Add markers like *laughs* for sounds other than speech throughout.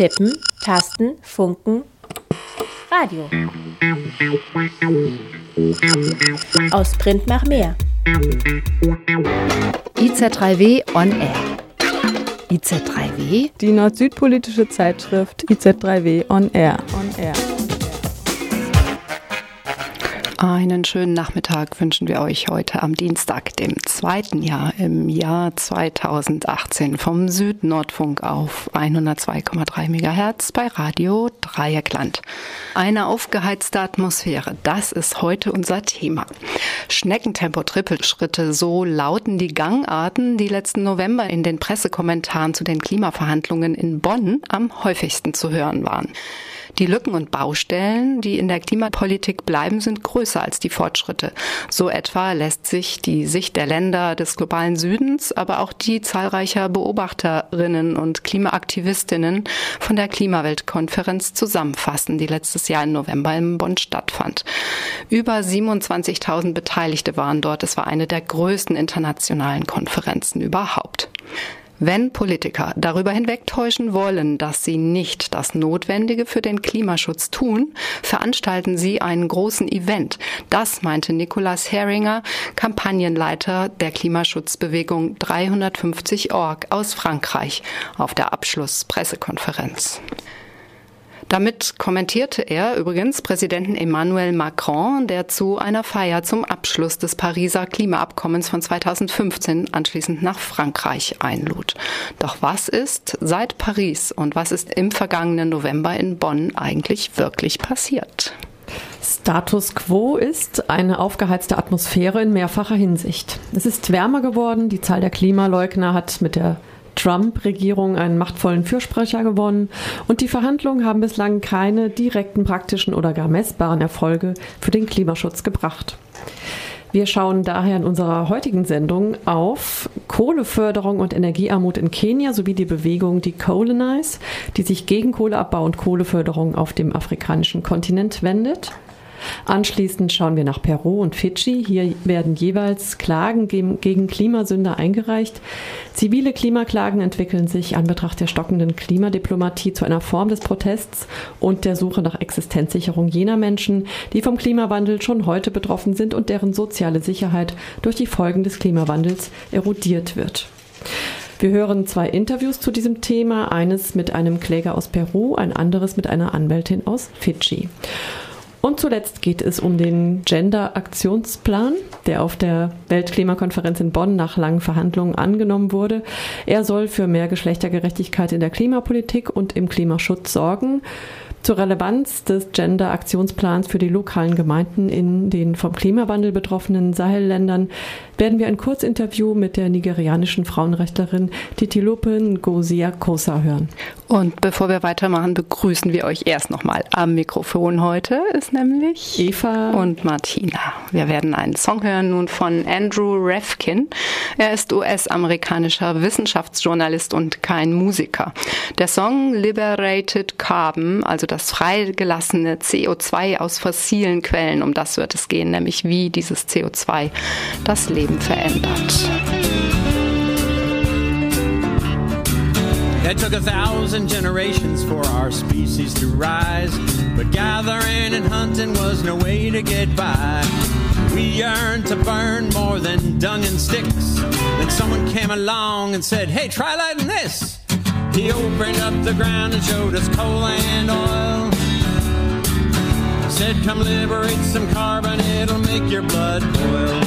Tippen, Tasten, Funken, Radio. Aus Print nach mehr. IZ3W on Air. IZ3W? Die nord-süd-politische Zeitschrift IZ3W on Air. On Air. Einen schönen Nachmittag wünschen wir euch heute am Dienstag, dem zweiten Jahr im Jahr 2018 vom Südnordfunk auf 102,3 MHz bei Radio Dreieckland. Eine aufgeheizte Atmosphäre, das ist heute unser Thema. Schneckentempo-Trippelschritte, so lauten die Gangarten, die letzten November in den Pressekommentaren zu den Klimaverhandlungen in Bonn am häufigsten zu hören waren. Die Lücken und Baustellen, die in der Klimapolitik bleiben, sind größer als die Fortschritte. So etwa lässt sich die Sicht der Länder des globalen Südens, aber auch die zahlreicher Beobachterinnen und Klimaaktivistinnen von der Klimaweltkonferenz zusammenfassen, die letztes Jahr im November in Bonn stattfand. Über 27.000 Beteiligte waren dort. Es war eine der größten internationalen Konferenzen überhaupt. Wenn Politiker darüber hinwegtäuschen wollen, dass sie nicht das Notwendige für den Klimaschutz tun, veranstalten sie einen großen Event. Das meinte Nicolas Heringer, Kampagnenleiter der Klimaschutzbewegung 350 Org aus Frankreich, auf der Abschlusspressekonferenz. Damit kommentierte er übrigens Präsidenten Emmanuel Macron, der zu einer Feier zum Abschluss des Pariser Klimaabkommens von 2015 anschließend nach Frankreich einlud. Doch was ist seit Paris und was ist im vergangenen November in Bonn eigentlich wirklich passiert? Status quo ist eine aufgeheizte Atmosphäre in mehrfacher Hinsicht. Es ist wärmer geworden, die Zahl der Klimaleugner hat mit der Trump-Regierung einen machtvollen Fürsprecher gewonnen und die Verhandlungen haben bislang keine direkten praktischen oder gar messbaren Erfolge für den Klimaschutz gebracht. Wir schauen daher in unserer heutigen Sendung auf Kohleförderung und Energiearmut in Kenia sowie die Bewegung Decolonize, die sich gegen Kohleabbau und Kohleförderung auf dem afrikanischen Kontinent wendet. Anschließend schauen wir nach Peru und Fidschi. Hier werden jeweils Klagen gegen Klimasünder eingereicht. Zivile Klimaklagen entwickeln sich an Betracht der stockenden Klimadiplomatie zu einer Form des Protests und der Suche nach Existenzsicherung jener Menschen, die vom Klimawandel schon heute betroffen sind und deren soziale Sicherheit durch die Folgen des Klimawandels erodiert wird. Wir hören zwei Interviews zu diesem Thema, eines mit einem Kläger aus Peru, ein anderes mit einer Anwältin aus Fidschi. Und zuletzt geht es um den Gender-Aktionsplan, der auf der Weltklimakonferenz in Bonn nach langen Verhandlungen angenommen wurde. Er soll für mehr Geschlechtergerechtigkeit in der Klimapolitik und im Klimaschutz sorgen. Zur Relevanz des Gender-Aktionsplans für die lokalen Gemeinden in den vom Klimawandel betroffenen Sahelländern werden wir ein Kurzinterview mit der nigerianischen Frauenrechtlerin Titilope Ngosia Kosa hören. Und bevor wir weitermachen, begrüßen wir euch erst nochmal am Mikrofon heute ist nämlich Eva und Martina. Wir werden einen Song hören nun von Andrew Refkin. Er ist US-amerikanischer Wissenschaftsjournalist und kein Musiker. Der Song Liberated Carbon, also das freigelassene CO2 aus fossilen Quellen, um das wird es gehen, nämlich wie dieses CO2 das Leben verändert. It took a thousand generations for our species to rise, but gathering and hunting was no way to get by. We yearned to burn more than dung and sticks. Then someone came along and said, Hey, try lighting this. He opened up the ground and showed us coal and oil. Said, Come liberate some carbon, it'll make your blood boil.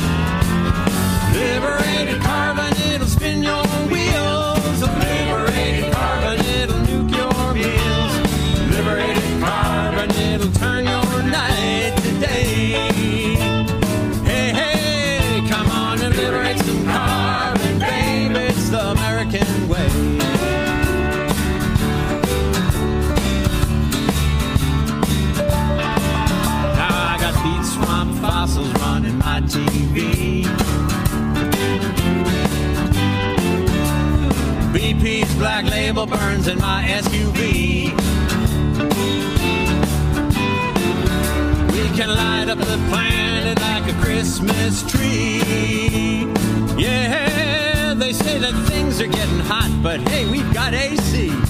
Liberated carbon, it'll spin your wheels. Label burns in my SUV. We can light up the planet like a Christmas tree. Yeah, they say that things are getting hot, but hey, we've got AC.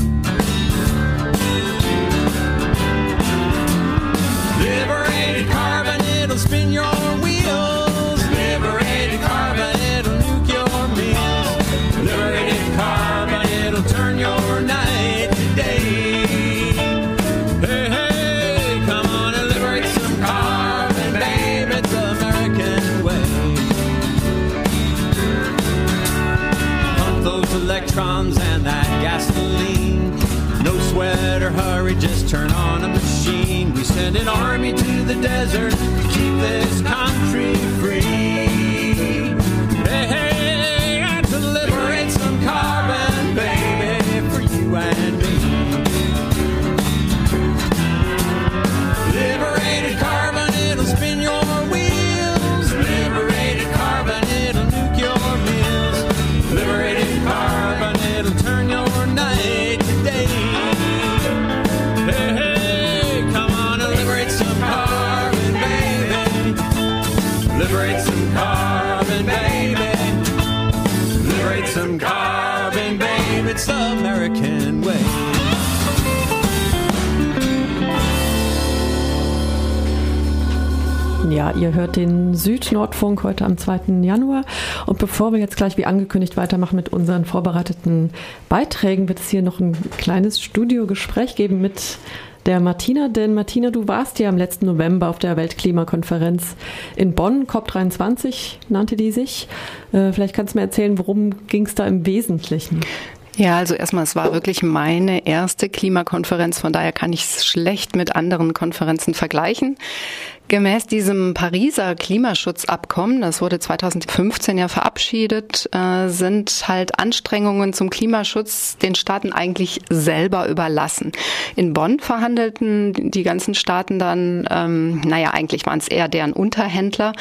An army to the desert to keep this country ihr hört den Süd-Nordfunk heute am 2. Januar. Und bevor wir jetzt gleich wie angekündigt weitermachen mit unseren vorbereiteten Beiträgen, wird es hier noch ein kleines Studiogespräch geben mit der Martina. Denn Martina, du warst ja im letzten November auf der Weltklimakonferenz in Bonn, COP23 nannte die sich. Äh, vielleicht kannst du mir erzählen, worum ging es da im Wesentlichen? Ja, also erstmal, es war wirklich meine erste Klimakonferenz, von daher kann ich es schlecht mit anderen Konferenzen vergleichen. Gemäß diesem Pariser Klimaschutzabkommen, das wurde 2015 ja verabschiedet, äh, sind halt Anstrengungen zum Klimaschutz den Staaten eigentlich selber überlassen. In Bonn verhandelten die ganzen Staaten dann, ähm, naja, eigentlich waren es eher deren Unterhändler,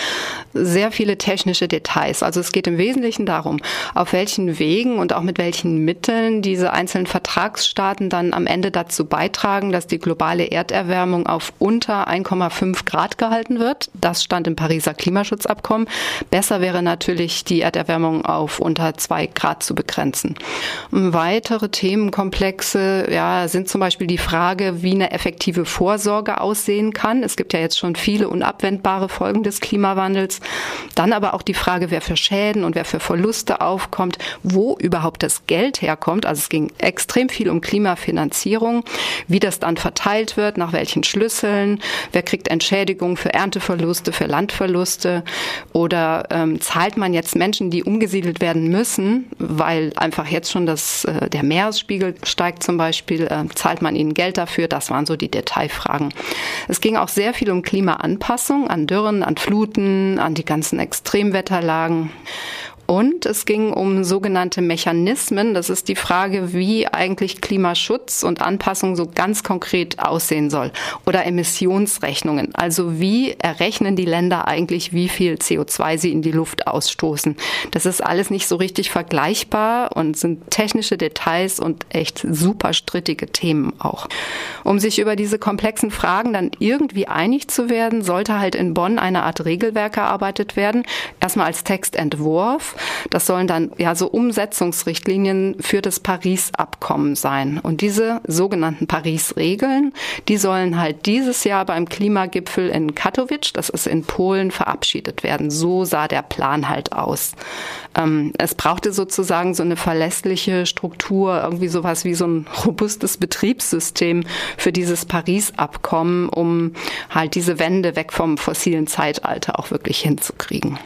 sehr viele technische Details. Also es geht im Wesentlichen darum, auf welchen Wegen und auch mit welchen Mitteln diese einzelnen Vertragsstaaten dann am Ende dazu beitragen, dass die globale Erderwärmung auf unter 1,5 Grad gehalten wird. Das stand im Pariser Klimaschutzabkommen. Besser wäre natürlich, die Erderwärmung auf unter zwei Grad zu begrenzen. Weitere Themenkomplexe ja, sind zum Beispiel die Frage, wie eine effektive Vorsorge aussehen kann. Es gibt ja jetzt schon viele unabwendbare Folgen des Klimawandels. Dann aber auch die Frage, wer für Schäden und wer für Verluste aufkommt, wo überhaupt das Geld herkommt. Also es ging extrem viel um Klimafinanzierung, wie das dann verteilt wird, nach welchen Schlüsseln, wer kriegt Entschädigung für Ernteverluste, für Landverluste oder ähm, zahlt man jetzt Menschen, die umgesiedelt werden müssen, weil einfach jetzt schon das, äh, der Meeresspiegel steigt zum Beispiel, äh, zahlt man ihnen Geld dafür? Das waren so die Detailfragen. Es ging auch sehr viel um Klimaanpassung, an Dürren, an Fluten, an die ganzen Extremwetterlagen. Und es ging um sogenannte Mechanismen. Das ist die Frage, wie eigentlich Klimaschutz und Anpassung so ganz konkret aussehen soll. Oder Emissionsrechnungen. Also wie errechnen die Länder eigentlich, wie viel CO2 sie in die Luft ausstoßen. Das ist alles nicht so richtig vergleichbar und sind technische Details und echt super strittige Themen auch. Um sich über diese komplexen Fragen dann irgendwie einig zu werden, sollte halt in Bonn eine Art Regelwerk erarbeitet werden. Erstmal als Textentwurf. Das sollen dann ja so Umsetzungsrichtlinien für das Paris-Abkommen sein. Und diese sogenannten Paris-Regeln, die sollen halt dieses Jahr beim Klimagipfel in Katowice, das ist in Polen, verabschiedet werden. So sah der Plan halt aus. Ähm, es brauchte sozusagen so eine verlässliche Struktur, irgendwie sowas wie so ein robustes Betriebssystem für dieses Paris-Abkommen, um halt diese Wende weg vom fossilen Zeitalter auch wirklich hinzukriegen.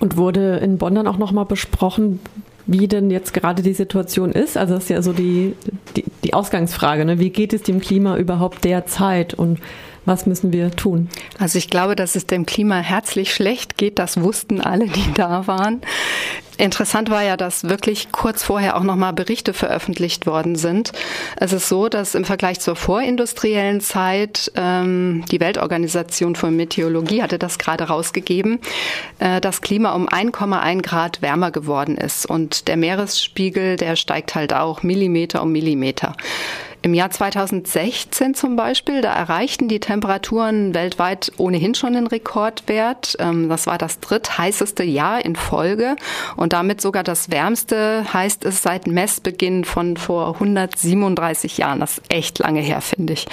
Und wurde in Bonn dann auch nochmal besprochen, wie denn jetzt gerade die Situation ist? Also das ist ja so die, die, die Ausgangsfrage. Ne? Wie geht es dem Klima überhaupt derzeit? Und was müssen wir tun? Also ich glaube, dass es dem Klima herzlich schlecht geht. Das wussten alle, die da waren. Interessant war ja, dass wirklich kurz vorher auch nochmal Berichte veröffentlicht worden sind. Es ist so, dass im Vergleich zur vorindustriellen Zeit ähm, die Weltorganisation für Meteorologie hatte das gerade rausgegeben, äh, das Klima um 1,1 Grad wärmer geworden ist und der Meeresspiegel, der steigt halt auch Millimeter um Millimeter. Im Jahr 2016 zum Beispiel, da erreichten die Temperaturen weltweit ohnehin schon einen Rekordwert. Ähm, das war das drittheißeste Jahr in Folge und damit sogar das wärmste, heißt es seit Messbeginn von vor 137 Jahren. Das ist echt lange her, finde ich.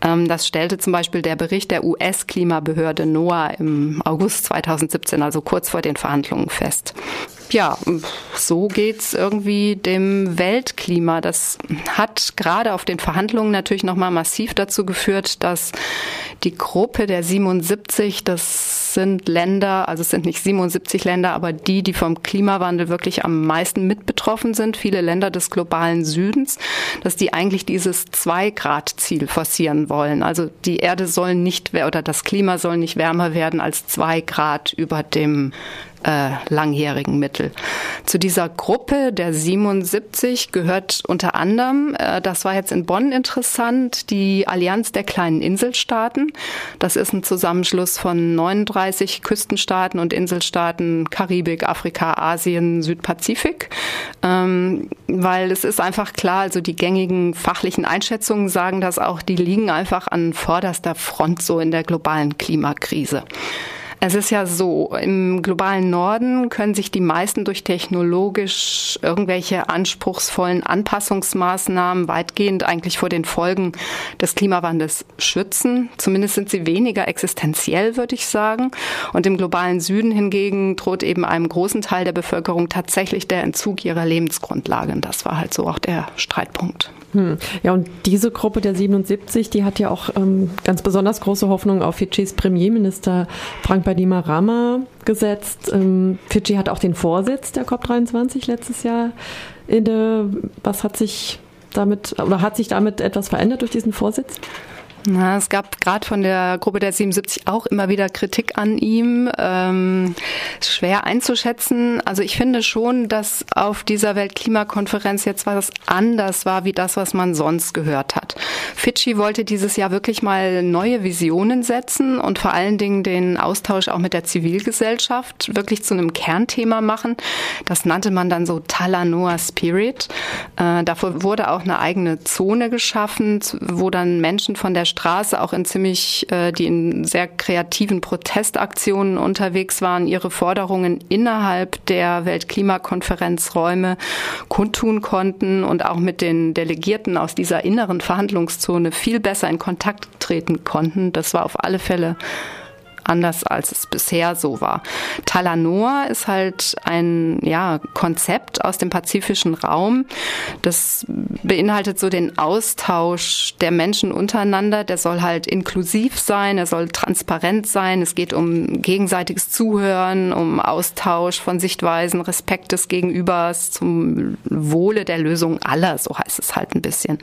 Ähm, das stellte zum Beispiel der Bericht der US-Klimabehörde NOAA im August 2017, also kurz vor den Verhandlungen, fest ja, so geht's irgendwie dem Weltklima. Das hat gerade auf den Verhandlungen natürlich nochmal massiv dazu geführt, dass Die Gruppe der 77, das sind Länder, also es sind nicht 77 Länder, aber die, die vom Klimawandel wirklich am meisten mit betroffen sind, viele Länder des globalen Südens, dass die eigentlich dieses Zwei-Grad-Ziel forcieren wollen. Also die Erde soll nicht, oder das Klima soll nicht wärmer werden als zwei Grad über dem äh, langjährigen Mittel. Zu dieser Gruppe der 77 gehört unter anderem, äh, das war jetzt in Bonn interessant, die Allianz der kleinen Inselstaaten. Das ist ein Zusammenschluss von 39 Küstenstaaten und Inselstaaten, Karibik, Afrika, Asien, Südpazifik. Ähm, weil es ist einfach klar, also die gängigen fachlichen Einschätzungen sagen das auch, die liegen einfach an vorderster Front so in der globalen Klimakrise. Es ist ja so, im globalen Norden können sich die meisten durch technologisch irgendwelche anspruchsvollen Anpassungsmaßnahmen weitgehend eigentlich vor den Folgen des Klimawandels schützen. Zumindest sind sie weniger existenziell, würde ich sagen. Und im globalen Süden hingegen droht eben einem großen Teil der Bevölkerung tatsächlich der Entzug ihrer Lebensgrundlage. Und das war halt so auch der Streitpunkt. Hm. Ja, und diese Gruppe der 77, die hat ja auch ähm, ganz besonders große Hoffnung auf Fidschis Premierminister Frank Bainimarama gesetzt. Ähm, Fidschi hat auch den Vorsitz der COP23 letztes Jahr inne. Was hat sich damit oder hat sich damit etwas verändert durch diesen Vorsitz? Na, es gab gerade von der Gruppe der 77 auch immer wieder Kritik an ihm. Ähm, schwer einzuschätzen. Also ich finde schon, dass auf dieser Weltklimakonferenz jetzt was anders war, wie das, was man sonst gehört hat. Fidschi wollte dieses Jahr wirklich mal neue Visionen setzen und vor allen Dingen den Austausch auch mit der Zivilgesellschaft wirklich zu einem Kernthema machen. Das nannte man dann so Talanoa Spirit. Äh, dafür wurde auch eine eigene Zone geschaffen, wo dann Menschen von der Straße auch in ziemlich, äh, die in sehr kreativen Protestaktionen unterwegs waren, ihre Forderungen innerhalb der Weltklimakonferenzräume kundtun konnten und auch mit den Delegierten aus dieser inneren Verhandlungszone viel besser in Kontakt treten konnten. Das war auf alle Fälle anders als es bisher so war. Talanoa ist halt ein ja, Konzept aus dem pazifischen Raum. Das beinhaltet so den Austausch der Menschen untereinander. Der soll halt inklusiv sein, er soll transparent sein. Es geht um gegenseitiges Zuhören, um Austausch von Sichtweisen, Respekt des Gegenübers zum Wohle der Lösung aller, so heißt es halt ein bisschen.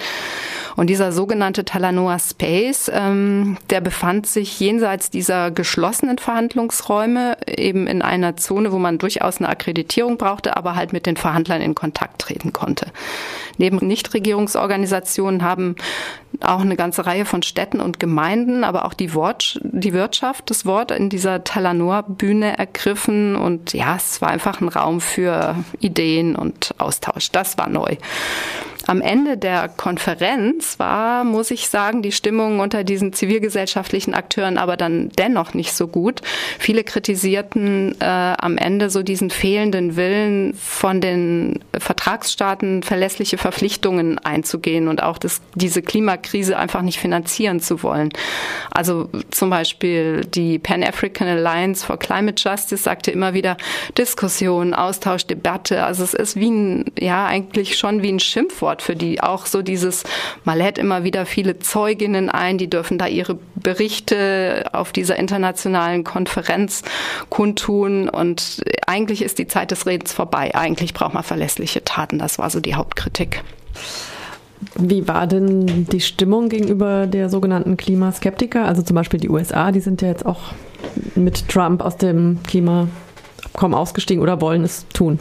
Und dieser sogenannte Talanoa Space, ähm, der befand sich jenseits dieser geschlossenen Verhandlungsräume, eben in einer Zone, wo man durchaus eine Akkreditierung brauchte, aber halt mit den Verhandlern in Kontakt treten konnte. Neben Nichtregierungsorganisationen haben auch eine ganze Reihe von Städten und Gemeinden, aber auch die, Wort, die Wirtschaft das Wort in dieser Talanoa-Bühne ergriffen. Und ja, es war einfach ein Raum für Ideen und Austausch. Das war neu. Am Ende der Konferenz war, muss ich sagen, die Stimmung unter diesen zivilgesellschaftlichen Akteuren aber dann dennoch nicht so gut. Viele kritisierten äh, am Ende so diesen fehlenden Willen von den Vertragsstaaten verlässliche Verpflichtungen einzugehen und auch das, diese Klimakrise einfach nicht finanzieren zu wollen. Also zum Beispiel die Pan-African Alliance for Climate Justice sagte immer wieder Diskussion, Austausch, Debatte. Also es ist wie ein, ja, eigentlich schon wie ein Schimpfwort Stichwort für die auch so dieses, man lädt immer wieder viele Zeuginnen ein, die dürfen da ihre Berichte auf dieser internationalen Konferenz kundtun und eigentlich ist die Zeit des Redens vorbei. Eigentlich braucht man verlässliche Taten. Das war so die Hauptkritik. Wie war denn die Stimmung gegenüber der sogenannten Klimaskeptiker? Also zum Beispiel die USA, die sind ja jetzt auch mit Trump aus dem Klimaabkommen ausgestiegen oder wollen es tun.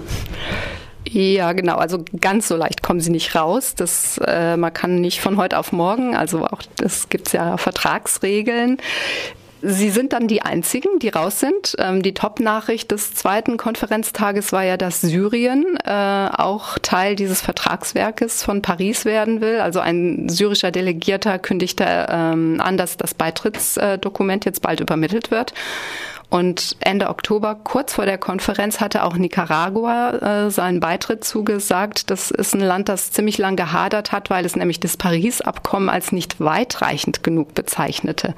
Ja, genau. Also ganz so leicht kommen sie nicht raus. Das, äh, man kann nicht von heute auf morgen, also auch das gibt's ja Vertragsregeln. Sie sind dann die einzigen, die raus sind. Ähm, die Top-Nachricht des zweiten Konferenztages war ja, dass Syrien äh, auch Teil dieses Vertragswerkes von Paris werden will. Also ein syrischer Delegierter kündigte ähm, an, dass das Beitrittsdokument jetzt bald übermittelt wird. Und Ende Oktober, kurz vor der Konferenz, hatte auch Nicaragua äh, seinen Beitritt zugesagt. Das ist ein Land, das ziemlich lang gehadert hat, weil es nämlich das Paris-Abkommen als nicht weitreichend genug bezeichnete.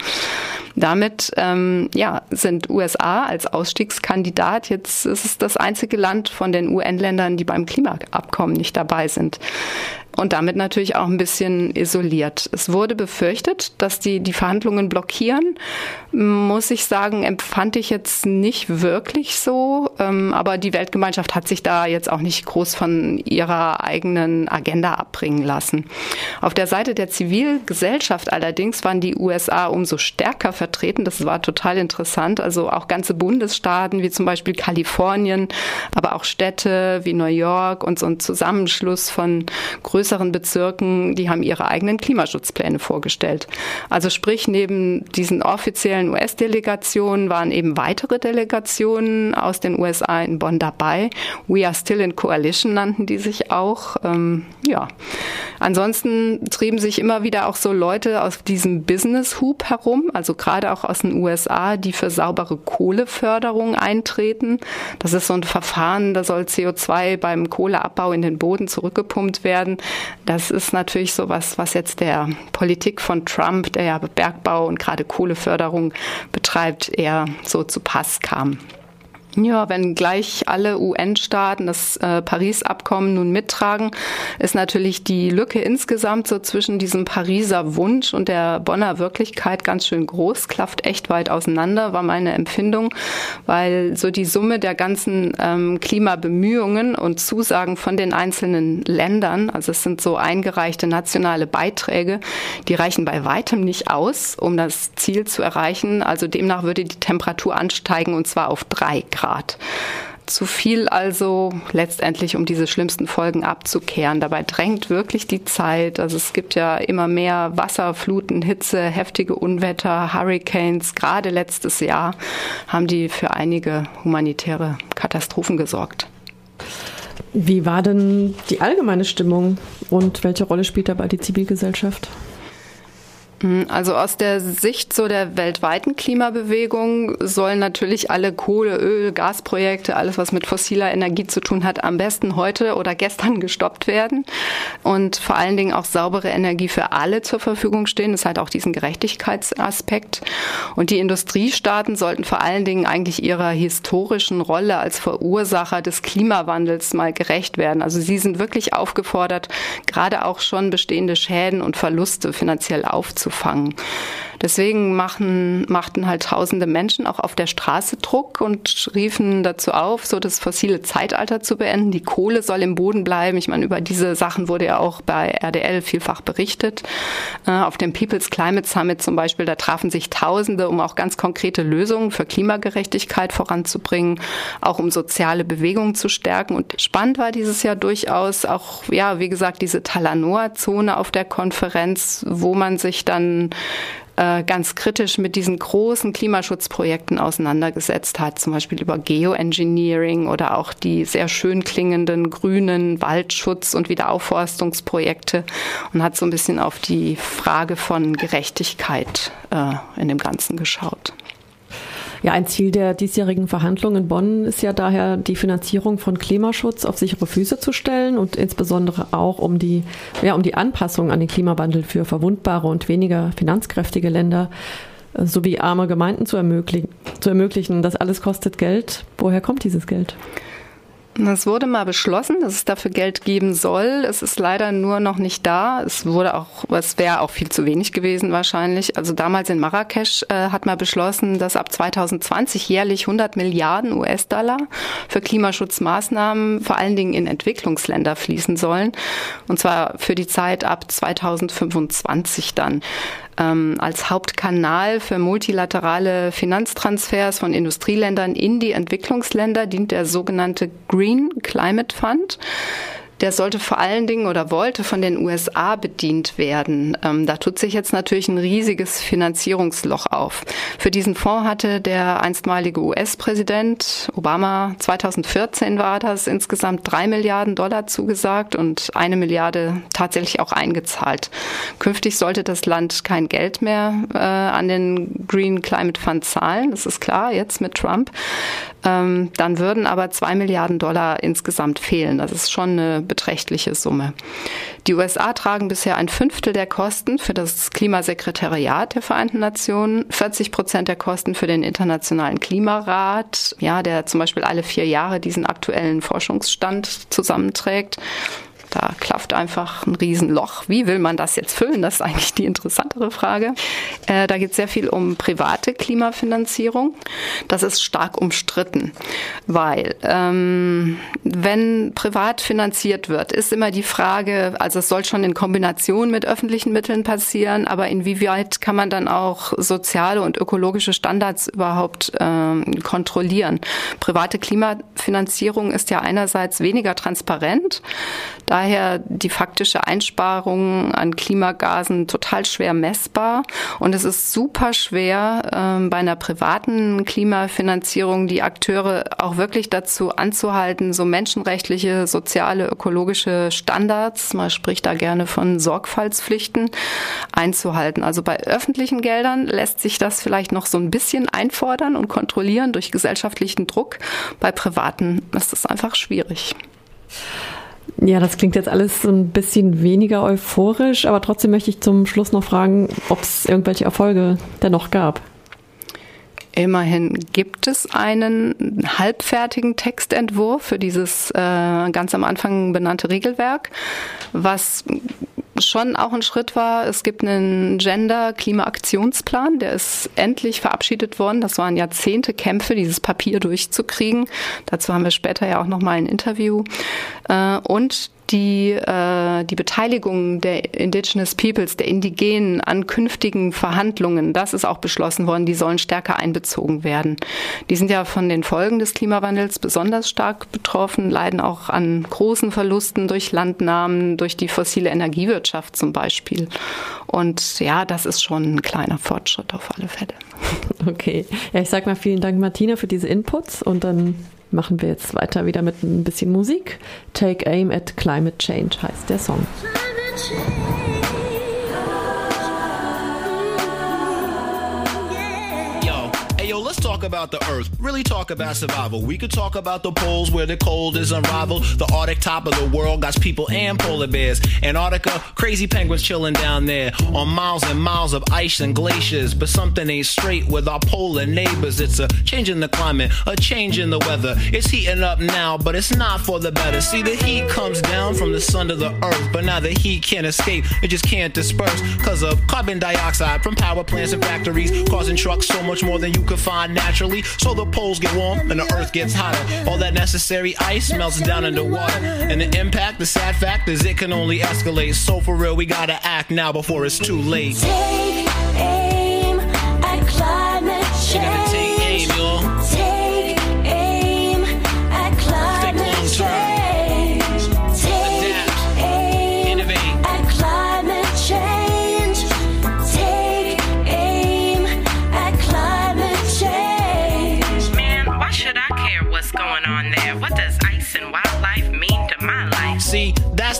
Damit ähm, ja, sind USA als Ausstiegskandidat jetzt ist es das einzige Land von den UN-Ländern, die beim Klimaabkommen nicht dabei sind. Und damit natürlich auch ein bisschen isoliert. Es wurde befürchtet, dass die die Verhandlungen blockieren. Muss ich sagen, empfand ich jetzt nicht wirklich so. Ähm, aber die Weltgemeinschaft hat sich da jetzt auch nicht groß von ihrer eigenen Agenda abbringen lassen. Auf der Seite der Zivilgesellschaft allerdings waren die USA umso stärker vertreten. Das war total interessant. Also auch ganze Bundesstaaten wie zum Beispiel Kalifornien, aber auch Städte wie New York und so ein Zusammenschluss von größeren größeren Bezirken, die haben ihre eigenen Klimaschutzpläne vorgestellt. Also sprich, neben diesen offiziellen US-Delegationen waren eben weitere Delegationen aus den USA in Bonn dabei. We are still in coalition nannten die sich auch. Ähm, ja. Ansonsten trieben sich immer wieder auch so Leute aus diesem Business Hub herum, also gerade auch aus den USA, die für saubere Kohleförderung eintreten. Das ist so ein Verfahren, da soll CO2 beim Kohleabbau in den Boden zurückgepumpt werden. Das ist natürlich so was, was jetzt der Politik von Trump, der ja Bergbau und gerade Kohleförderung betreibt, eher so zu Pass kam. Ja, wenn gleich alle UN-Staaten das äh, Paris-Abkommen nun mittragen, ist natürlich die Lücke insgesamt so zwischen diesem Pariser Wunsch und der Bonner Wirklichkeit ganz schön groß, klafft echt weit auseinander, war meine Empfindung, weil so die Summe der ganzen ähm, Klimabemühungen und Zusagen von den einzelnen Ländern, also es sind so eingereichte nationale Beiträge, die reichen bei weitem nicht aus, um das Ziel zu erreichen. Also demnach würde die Temperatur ansteigen und zwar auf drei Grad. Grad. Zu viel also letztendlich, um diese schlimmsten Folgen abzukehren. Dabei drängt wirklich die Zeit. Also es gibt ja immer mehr Wasserfluten, Hitze, heftige Unwetter, Hurricanes. Gerade letztes Jahr haben die für einige humanitäre Katastrophen gesorgt. Wie war denn die allgemeine Stimmung und welche Rolle spielt dabei die Zivilgesellschaft? Hm, also aus der Sicht so der weltweiten Klimabewegung sollen natürlich alle Kohle, Öl, Gasprojekte, alles was mit fossiler Energie zu tun hat, am besten heute oder gestern *laughs* gestoppt werden und vor allen Dingen auch saubere Energie für alle zur Verfügung stehen. Das hat auch diesen Gerechtigkeitsaspekt. Und die Industriestaaten sollten vor allen Dingen eigentlich ihrer historischen Rolle als Verursacher des Klimawandels mal gerecht werden. Also sie sind wirklich aufgefordert, gerade auch schon bestehende Schäden und Verluste finanziell aufzufangen einzufangen. Deswegen machen, machten halt tausende Menschen auch auf der Straße Druck und riefen dazu auf, so das fossile Zeitalter zu beenden. Die Kohle soll im Boden bleiben. Ich meine, über diese Sachen wurde ja auch bei RDL vielfach berichtet. Äh, auf dem People's Climate Summit zum Beispiel, da trafen sich Tausende, um auch ganz konkrete Lösungen für Klimagerechtigkeit voranzubringen, auch um soziale Bewegungen zu stärken. Und spannend war dieses Jahr durchaus auch, ja, wie gesagt, diese Talanoa-Zone auf der Konferenz, wo man sich dann äh, ganz kritisch mit diesen großen Klimaschutzprojekten auseinandergesetzt hat, zum Beispiel über Geoengineering oder auch die sehr schön klingenden grünen Waldschutz- und Wiederaufforstungsprojekte und hat so ein bisschen auf die Frage von Gerechtigkeit äh, in dem Ganzen geschaut. Ja, ein Ziel der diesjährigen Verhandlungen in Bonn ist ja daher, die Finanzierung von Klimaschutz auf sichere Füße zu stellen und insbesondere auch um die, ja, um die Anpassung an den Klimawandel für verwundbare und weniger finanzkräftige Länder äh, sowie arme Gemeinden zu ermöglichen, zu ermöglichen. Das alles kostet Geld. Woher kommt dieses Geld? Es wurde mal beschlossen, dass es dafür Geld geben soll. Es ist leider nur noch nicht da. Es wurde auch, es wäre auch viel zu wenig gewesen wahrscheinlich. Also damals in Marrakesch äh, hat man beschlossen, dass ab 2020 jährlich 100 Milliarden US-Dollar für Klimaschutzmaßnahmen vor allen Dingen in Entwicklungsländer fließen sollen. Und zwar für die Zeit ab 2025 dann ähm, als Hauptkanal für multilaterale Finanztransfers von Industrieländern in die Entwicklungsländer dient der sogenannte Green Climate Fund der sollte vor allen Dingen oder wollte von den USA bedient werden. Ähm, da tut sich jetzt natürlich ein riesiges Finanzierungsloch auf. Für diesen Fonds hatte der einstmalige US-Präsident Obama 2014 war das insgesamt drei Milliarden Dollar zugesagt und eine Milliarde tatsächlich auch eingezahlt. Künftig sollte das Land kein Geld mehr äh, an den Green Climate Fund zahlen. Das ist klar jetzt mit Trump. Ähm, dann würden aber zwei Milliarden Dollar insgesamt fehlen. Das ist schon eine beträchtliche Summe. Die USA tragen bisher ein Fünftel der Kosten für das Klimasekretariat der Vereinten Nationen, 40 Prozent der Kosten für den Internationalen Klimarat, ja, der zum Beispiel alle vier Jahre diesen aktuellen Forschungsstand zusammenträgt. Da klafft einfach ein Riesenloch. Wie will man das jetzt füllen? Das ist eigentlich die interessantere Frage. Äh, da geht es sehr viel um private Klimafinanzierung. Das ist stark umstritten, weil ähm, wenn privat finanziert wird, ist immer die Frage, also es soll schon in Kombination mit öffentlichen Mitteln passieren, aber inwieweit kann man dann auch soziale und ökologische Standards überhaupt ähm, kontrollieren? Private Klimafinanzierung ist ja einerseits weniger transparent, daher die faktische Einsparung an Klimagasen total schwer messbar und es ist super schwer ähm, bei einer privaten Klimafinanzierung die Akteure auch wirklich dazu anzuhalten, so menschenrechtliche, soziale, ökologische Standards, man spricht da gerne von Sorgfaltspflichten, einzuhalten. Also bei öffentlichen Geldern lässt sich das vielleicht noch so ein bisschen einfordern und kontrollieren durch gesellschaftlichen Druck. Bei privaten ist das einfach schwierig. Ja, das klingt jetzt alles so ein bisschen weniger euphorisch, aber trotzdem möchte ich zum Schluss noch fragen, ob es irgendwelche Erfolge dennoch gab. Immerhin gibt es einen halbfertigen Textentwurf für dieses äh, ganz am Anfang benannte Regelwerk, was schon auch ein Schritt war. Es gibt einen Gender-Klima-Aktionsplan, der ist endlich verabschiedet worden. Das waren Jahrzehnte Kämpfe, dieses Papier durchzukriegen. Dazu haben wir später ja auch noch mal ein Interview. Äh, und die, äh, die Beteiligung der Indigenous Peoples, der Indigenen an künftigen Verhandlungen, das ist auch beschlossen worden, die sollen stärker einbezogen werden. Die sind ja von den Folgen des Klimawandels besonders stark betroffen, leiden auch an großen Verlusten durch Landnahmen, durch die fossile Energiewirtschaft zum Beispiel. Und ja, das ist schon ein kleiner Fortschritt auf alle Fälle. Okay. Ja, ich sag mal vielen Dank, Martina, für diese Inputs und dann machen wir jetzt weiter wieder mit ein bisschen Musik. Take Aim at Climate Change heißt der Song. let's talk about the Earth. Really talk about survival. We could talk about the poles where the cold is unrivaled. The Arctic top of the world got people and polar bears. Antarctica, crazy penguins chilling down there on miles and miles of ice and glaciers. But something ain't straight with our polar neighbors. It's a change in the climate, a change in the weather. It's heating up now, but it's not for the better. See, the heat comes down from the sun to the earth, but now the heat can't escape. It just can't disperse because of carbon dioxide from power plants and factories, causing trucks so much more than you could find naturally. So the poles get warm and the earth gets hotter. All that necessary ice melts down into water. And the impact, the sad fact is it can only escalate. So for real, we gotta act now before it's too late. Take aim at climate change.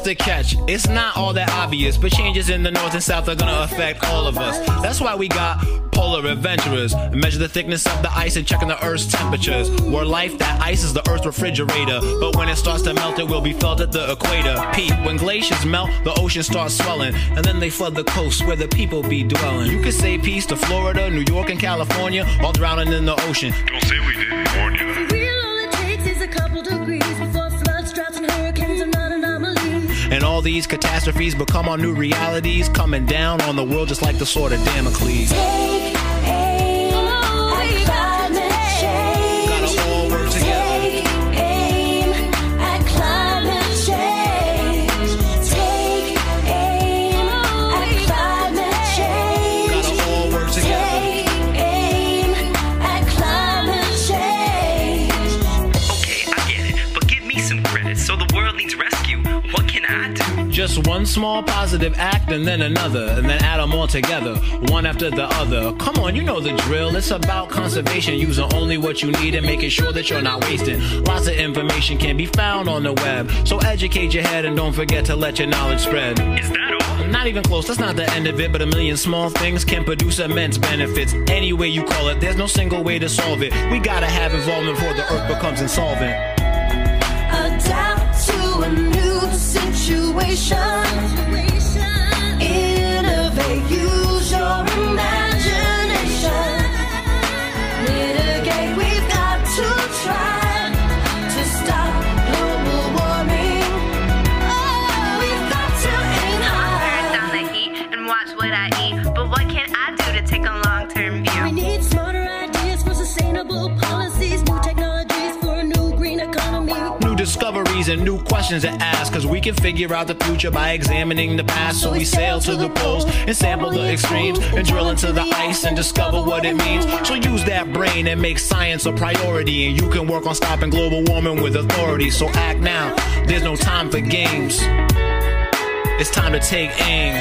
The catch. It's not all that obvious, but changes in the north and south are gonna affect all of us. That's why we got polar adventurers. Measure the thickness of the ice and checking the Earth's temperatures. Where life, that ice is the Earth's refrigerator. But when it starts to melt, it will be felt at the equator. Pete, when glaciers melt, the ocean starts swelling, and then they flood the coast where the people be dwelling. You could say peace to Florida, New York, and California, all drowning in the ocean. Don't say we didn't warn you. These catastrophes become our new realities, coming down on the world just like the sword of Damocles. Take Just one small positive act and then another, and then add them all together, one after the other. Come on, you know the drill. It's about conservation, using only what you need and making sure that you're not wasting. Lots of information can be found on the web, so educate your head and don't forget to let your knowledge spread. Is that all? Not even close, that's not the end of it, but a million small things can produce immense benefits. Any way you call it, there's no single way to solve it. We gotta have involvement before the earth becomes insolvent. Situation. And new questions to ask. Cause we can figure out the future by examining the past. So we sail to the poles and sample the extremes and drill into the ice and discover what it means. So use that brain and make science a priority. And you can work on stopping global warming with authority. So act now. There's no time for games. It's time to take aim.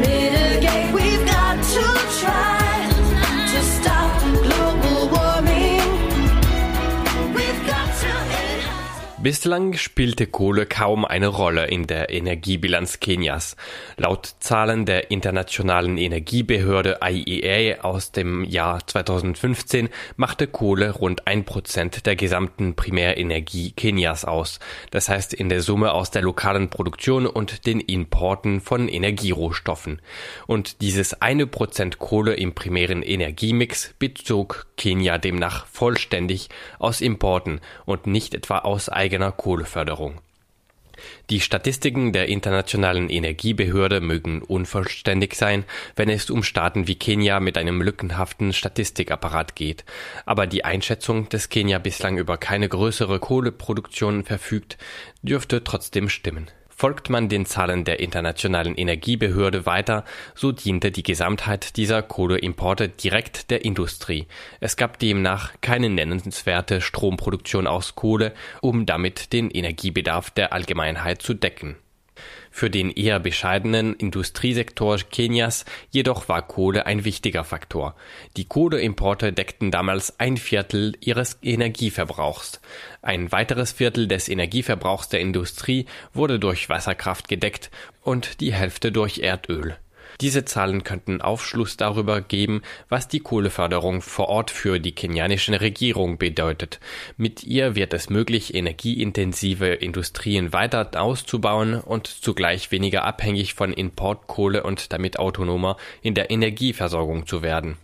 Mitigate, we've got to try Bislang spielte Kohle kaum eine Rolle in der Energiebilanz Kenias. Laut Zahlen der Internationalen Energiebehörde IEA aus dem Jahr 2015 machte Kohle rund ein Prozent der gesamten Primärenergie Kenias aus. Das heißt in der Summe aus der lokalen Produktion und den Importen von Energierohstoffen. Und dieses eine Prozent Kohle im primären Energiemix bezog Kenia demnach vollständig aus Importen und nicht etwa aus eigener Kohleförderung. Die Statistiken der Internationalen Energiebehörde mögen unvollständig sein, wenn es um Staaten wie Kenia mit einem lückenhaften Statistikapparat geht, aber die Einschätzung, dass Kenia bislang über keine größere Kohleproduktion verfügt, dürfte trotzdem stimmen. Folgt man den Zahlen der Internationalen Energiebehörde weiter, so diente die Gesamtheit dieser Kohleimporte direkt der Industrie. Es gab demnach keine nennenswerte Stromproduktion aus Kohle, um damit den Energiebedarf der Allgemeinheit zu decken. Für den eher bescheidenen Industriesektor Kenias jedoch war Kohle ein wichtiger Faktor. Die Kohleimporte deckten damals ein Viertel ihres Energieverbrauchs. Ein weiteres Viertel des Energieverbrauchs der Industrie wurde durch Wasserkraft gedeckt und die Hälfte durch Erdöl. Diese Zahlen könnten Aufschluss darüber geben, was die Kohleförderung vor Ort für die kenianische Regierung bedeutet. Mit ihr wird es möglich, energieintensive Industrien weiter auszubauen und zugleich weniger abhängig von Importkohle und damit autonomer in der Energieversorgung zu werden.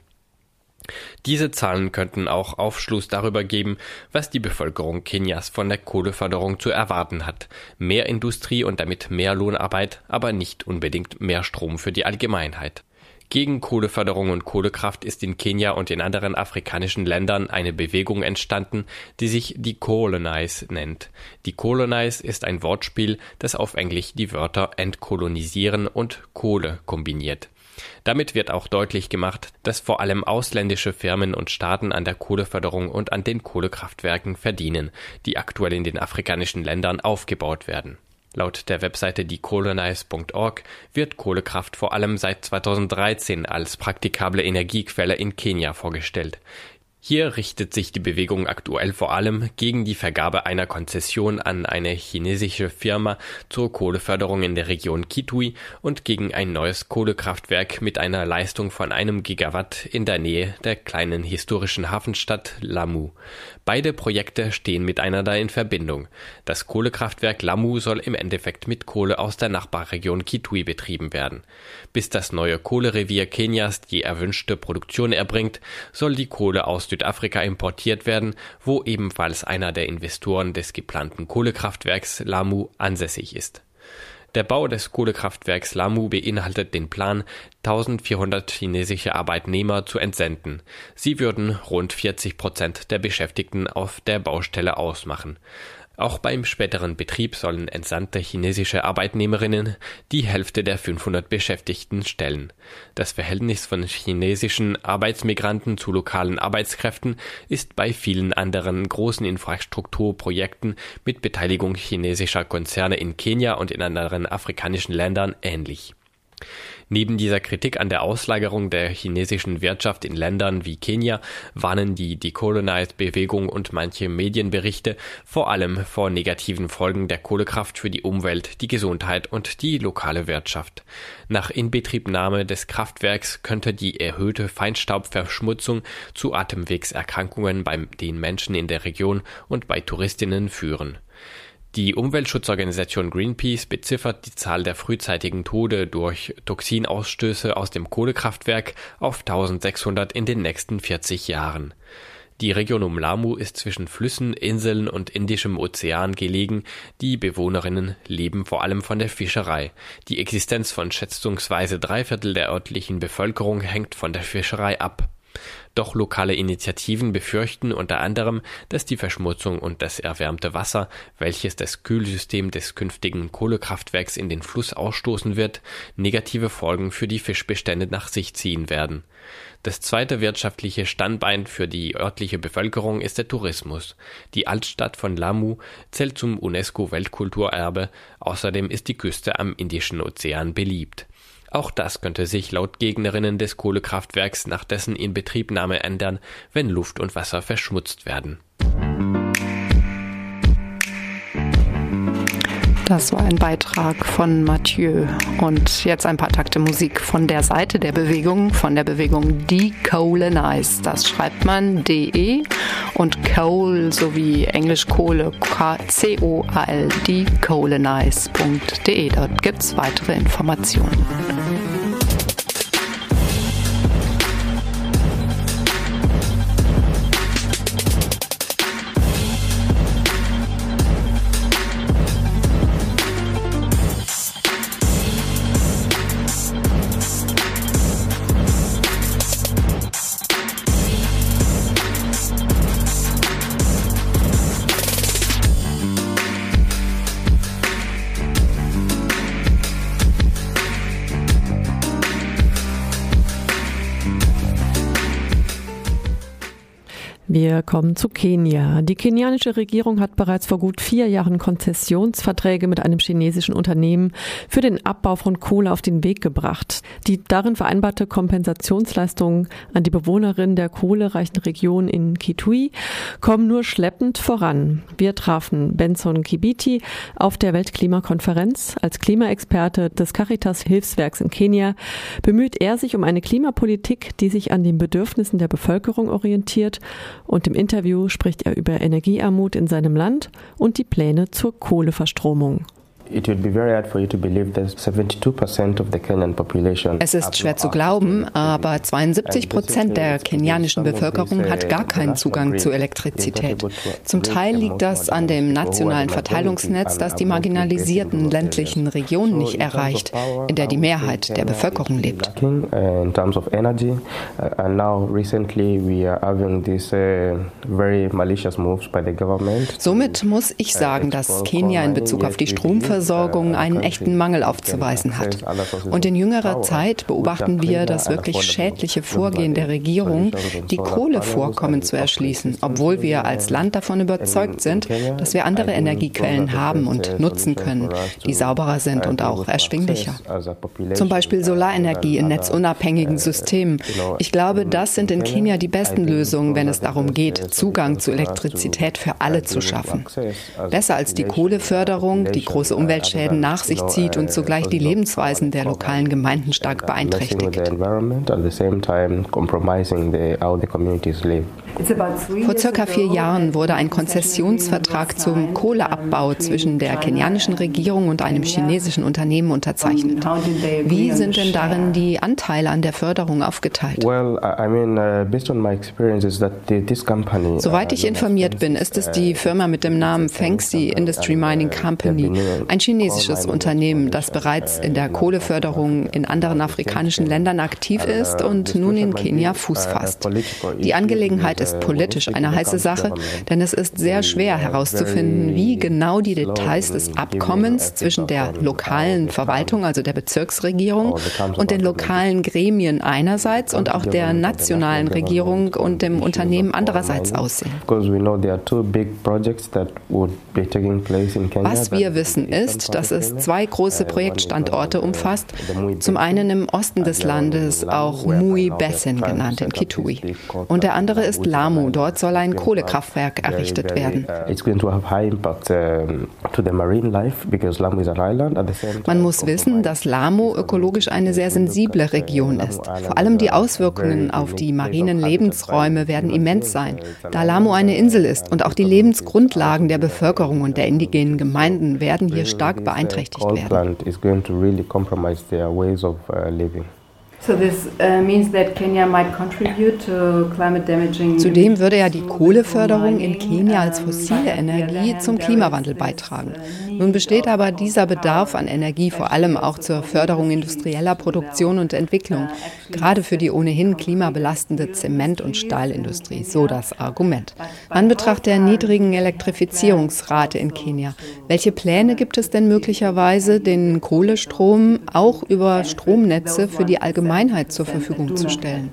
Diese Zahlen könnten auch Aufschluss darüber geben, was die Bevölkerung Kenias von der Kohleförderung zu erwarten hat. Mehr Industrie und damit mehr Lohnarbeit, aber nicht unbedingt mehr Strom für die Allgemeinheit. Gegen Kohleförderung und Kohlekraft ist in Kenia und in anderen afrikanischen Ländern eine Bewegung entstanden, die sich Decolonize nennt. Decolonize ist ein Wortspiel, das auf Englisch die Wörter entkolonisieren und Kohle kombiniert. Damit wird auch deutlich gemacht, dass vor allem ausländische Firmen und Staaten an der Kohleförderung und an den Kohlekraftwerken verdienen, die aktuell in den afrikanischen Ländern aufgebaut werden. Laut der Webseite decolonize.org wird Kohlekraft vor allem seit 2013 als praktikable Energiequelle in Kenia vorgestellt. Hier richtet sich die Bewegung aktuell vor allem gegen die Vergabe einer Konzession an eine chinesische Firma zur Kohleförderung in der Region Kitui und gegen ein neues Kohlekraftwerk mit einer Leistung von einem Gigawatt in der Nähe der kleinen historischen Hafenstadt Lamu. Beide Projekte stehen miteinander in Verbindung. Das Kohlekraftwerk Lamu soll im Endeffekt mit Kohle aus der Nachbarregion Kitui betrieben werden. Bis das neue Kohlerevier Kenias die erwünschte Produktion erbringt, soll die Kohle aus Südafrika importiert werden, wo ebenfalls einer der Investoren des geplanten Kohlekraftwerks Lamu ansässig ist. Der Bau des Kohlekraftwerks Lamu beinhaltet den Plan, 1400 chinesische Arbeitnehmer zu entsenden. Sie würden rund 40 Prozent der Beschäftigten auf der Baustelle ausmachen. Auch beim späteren Betrieb sollen entsandte chinesische Arbeitnehmerinnen die Hälfte der 500 Beschäftigten stellen. Das Verhältnis von chinesischen Arbeitsmigranten zu lokalen Arbeitskräften ist bei vielen anderen großen Infrastrukturprojekten mit Beteiligung chinesischer Konzerne in Kenia und in anderen afrikanischen Ländern ähnlich. Neben dieser Kritik an der Auslagerung der chinesischen Wirtschaft in Ländern wie Kenia warnen die Decolonized-Bewegung und manche Medienberichte vor allem vor negativen Folgen der Kohlekraft für die Umwelt, die Gesundheit und die lokale Wirtschaft. Nach Inbetriebnahme des Kraftwerks könnte die erhöhte Feinstaubverschmutzung zu Atemwegserkrankungen bei den Menschen in der Region und bei Touristinnen führen. Die Umweltschutzorganisation Greenpeace beziffert die Zahl der frühzeitigen Tode durch Toxinausstöße aus dem Kohlekraftwerk auf 1600 in den nächsten 40 Jahren. Die Region um Lamu ist zwischen Flüssen, Inseln und Indischem Ozean gelegen. Die Bewohnerinnen leben vor allem von der Fischerei. Die Existenz von schätzungsweise drei Viertel der örtlichen Bevölkerung hängt von der Fischerei ab. Doch lokale Initiativen befürchten unter anderem, dass die Verschmutzung und das erwärmte Wasser, welches das Kühlsystem des künftigen Kohlekraftwerks in den Fluss ausstoßen wird, negative Folgen für die Fischbestände nach sich ziehen werden. Das zweite wirtschaftliche Standbein für die örtliche Bevölkerung ist der Tourismus. Die Altstadt von Lamu zählt zum UNESCO-Weltkulturerbe, außerdem ist die Küste am Indischen Ozean beliebt. Auch das könnte sich laut Gegnerinnen des Kohlekraftwerks nach dessen Inbetriebnahme ändern, wenn Luft und Wasser verschmutzt werden. Das war ein Beitrag von Mathieu. Und jetzt ein paar Takte Musik von der Seite der Bewegung, von der Bewegung Decolonize. Das schreibt man DE und Coal sowie Englisch Kohle C-O-A-L decolonize.de. Dort gibt es weitere Informationen. Wir kommen zu Kenia. Die kenianische Regierung hat bereits vor gut vier Jahren Konzessionsverträge mit einem chinesischen Unternehmen für den Abbau von Kohle auf den Weg gebracht. Die darin vereinbarte Kompensationsleistungen an die Bewohnerinnen der kohlereichen Region in Kitui kommen nur schleppend voran. Wir trafen Benson Kibiti auf der Weltklimakonferenz. Als Klimaexperte des Caritas Hilfswerks in Kenia bemüht er sich um eine Klimapolitik, die sich an den Bedürfnissen der Bevölkerung orientiert und im Interview spricht er über Energiearmut in seinem Land und die Pläne zur Kohleverstromung. Es ist schwer zu glauben, aber 72 Prozent der kenianischen Bevölkerung hat gar keinen Zugang zu Elektrizität. Zum Teil liegt das an dem nationalen Verteilungsnetz, das die marginalisierten ländlichen Regionen nicht erreicht, in der die Mehrheit der Bevölkerung lebt. Uh, uh, Somit muss ich sagen, dass Kenia in Bezug auf die Stromversorgung Versorgung einen echten Mangel aufzuweisen hat. Und in jüngerer Zeit beobachten wir das wirklich schädliche Vorgehen der Regierung, die Kohlevorkommen zu erschließen, obwohl wir als Land davon überzeugt sind, dass wir andere Energiequellen haben und nutzen können, die sauberer sind und auch erschwinglicher. Zum Beispiel Solarenergie in netzunabhängigen Systemen. Ich glaube, das sind in Kenia die besten Lösungen, wenn es darum geht, Zugang zu Elektrizität für alle zu schaffen. Besser als die Kohleförderung, die große Umweltschäden nach sich zieht und zugleich die Lebensweisen der lokalen Gemeinden stark beeinträchtigt. Vor circa vier Jahren wurde ein Konzessionsvertrag zum Kohleabbau zwischen der kenianischen Regierung und einem chinesischen Unternehmen unterzeichnet. Wie sind denn darin die Anteile an der Förderung aufgeteilt? Uh, Soweit ich informiert bin, ist es die Firma mit dem Namen Fengxi Industry Mining Company, ein chinesisches Unternehmen, das bereits in der Kohleförderung in anderen afrikanischen Ländern aktiv ist und nun in Kenia Fuß fasst. Die Angelegenheit ist politisch eine heiße Sache, denn es ist sehr schwer herauszufinden, wie genau die Details des Abkommens zwischen der lokalen Verwaltung, also der Bezirksregierung, und den lokalen Gremien einerseits und auch der nationalen Regierung und dem Unternehmen andererseits aussehen. Was wir wissen ist, dass es zwei große Projektstandorte umfasst. Zum einen im Osten des Landes, auch Mui Bessin genannt in Kitui. Und der andere ist Lamu. Dort soll ein Kohlekraftwerk errichtet werden. Man muss wissen, dass Lamu ökologisch eine sehr sensible Region ist. Vor allem die Auswirkungen auf die marinen Lebensräume werden immens sein, da Lamu eine Insel ist und auch die Lebensgrundlagen der Bevölkerung und der indigenen Gemeinden werden hier stark beeinträchtigt werden. Zudem würde ja die Kohleförderung in Kenia als fossile Energie zum Klimawandel beitragen. Nun besteht aber dieser Bedarf an Energie vor allem auch zur Förderung industrieller Produktion und Entwicklung, gerade für die ohnehin klimabelastende Zement- und Stahlindustrie, so das Argument. An Betracht der niedrigen Elektrifizierungsrate in Kenia, welche Pläne gibt es denn möglicherweise, den Kohlestrom auch über Stromnetze für die Allgemeinheit zur Verfügung zu stellen?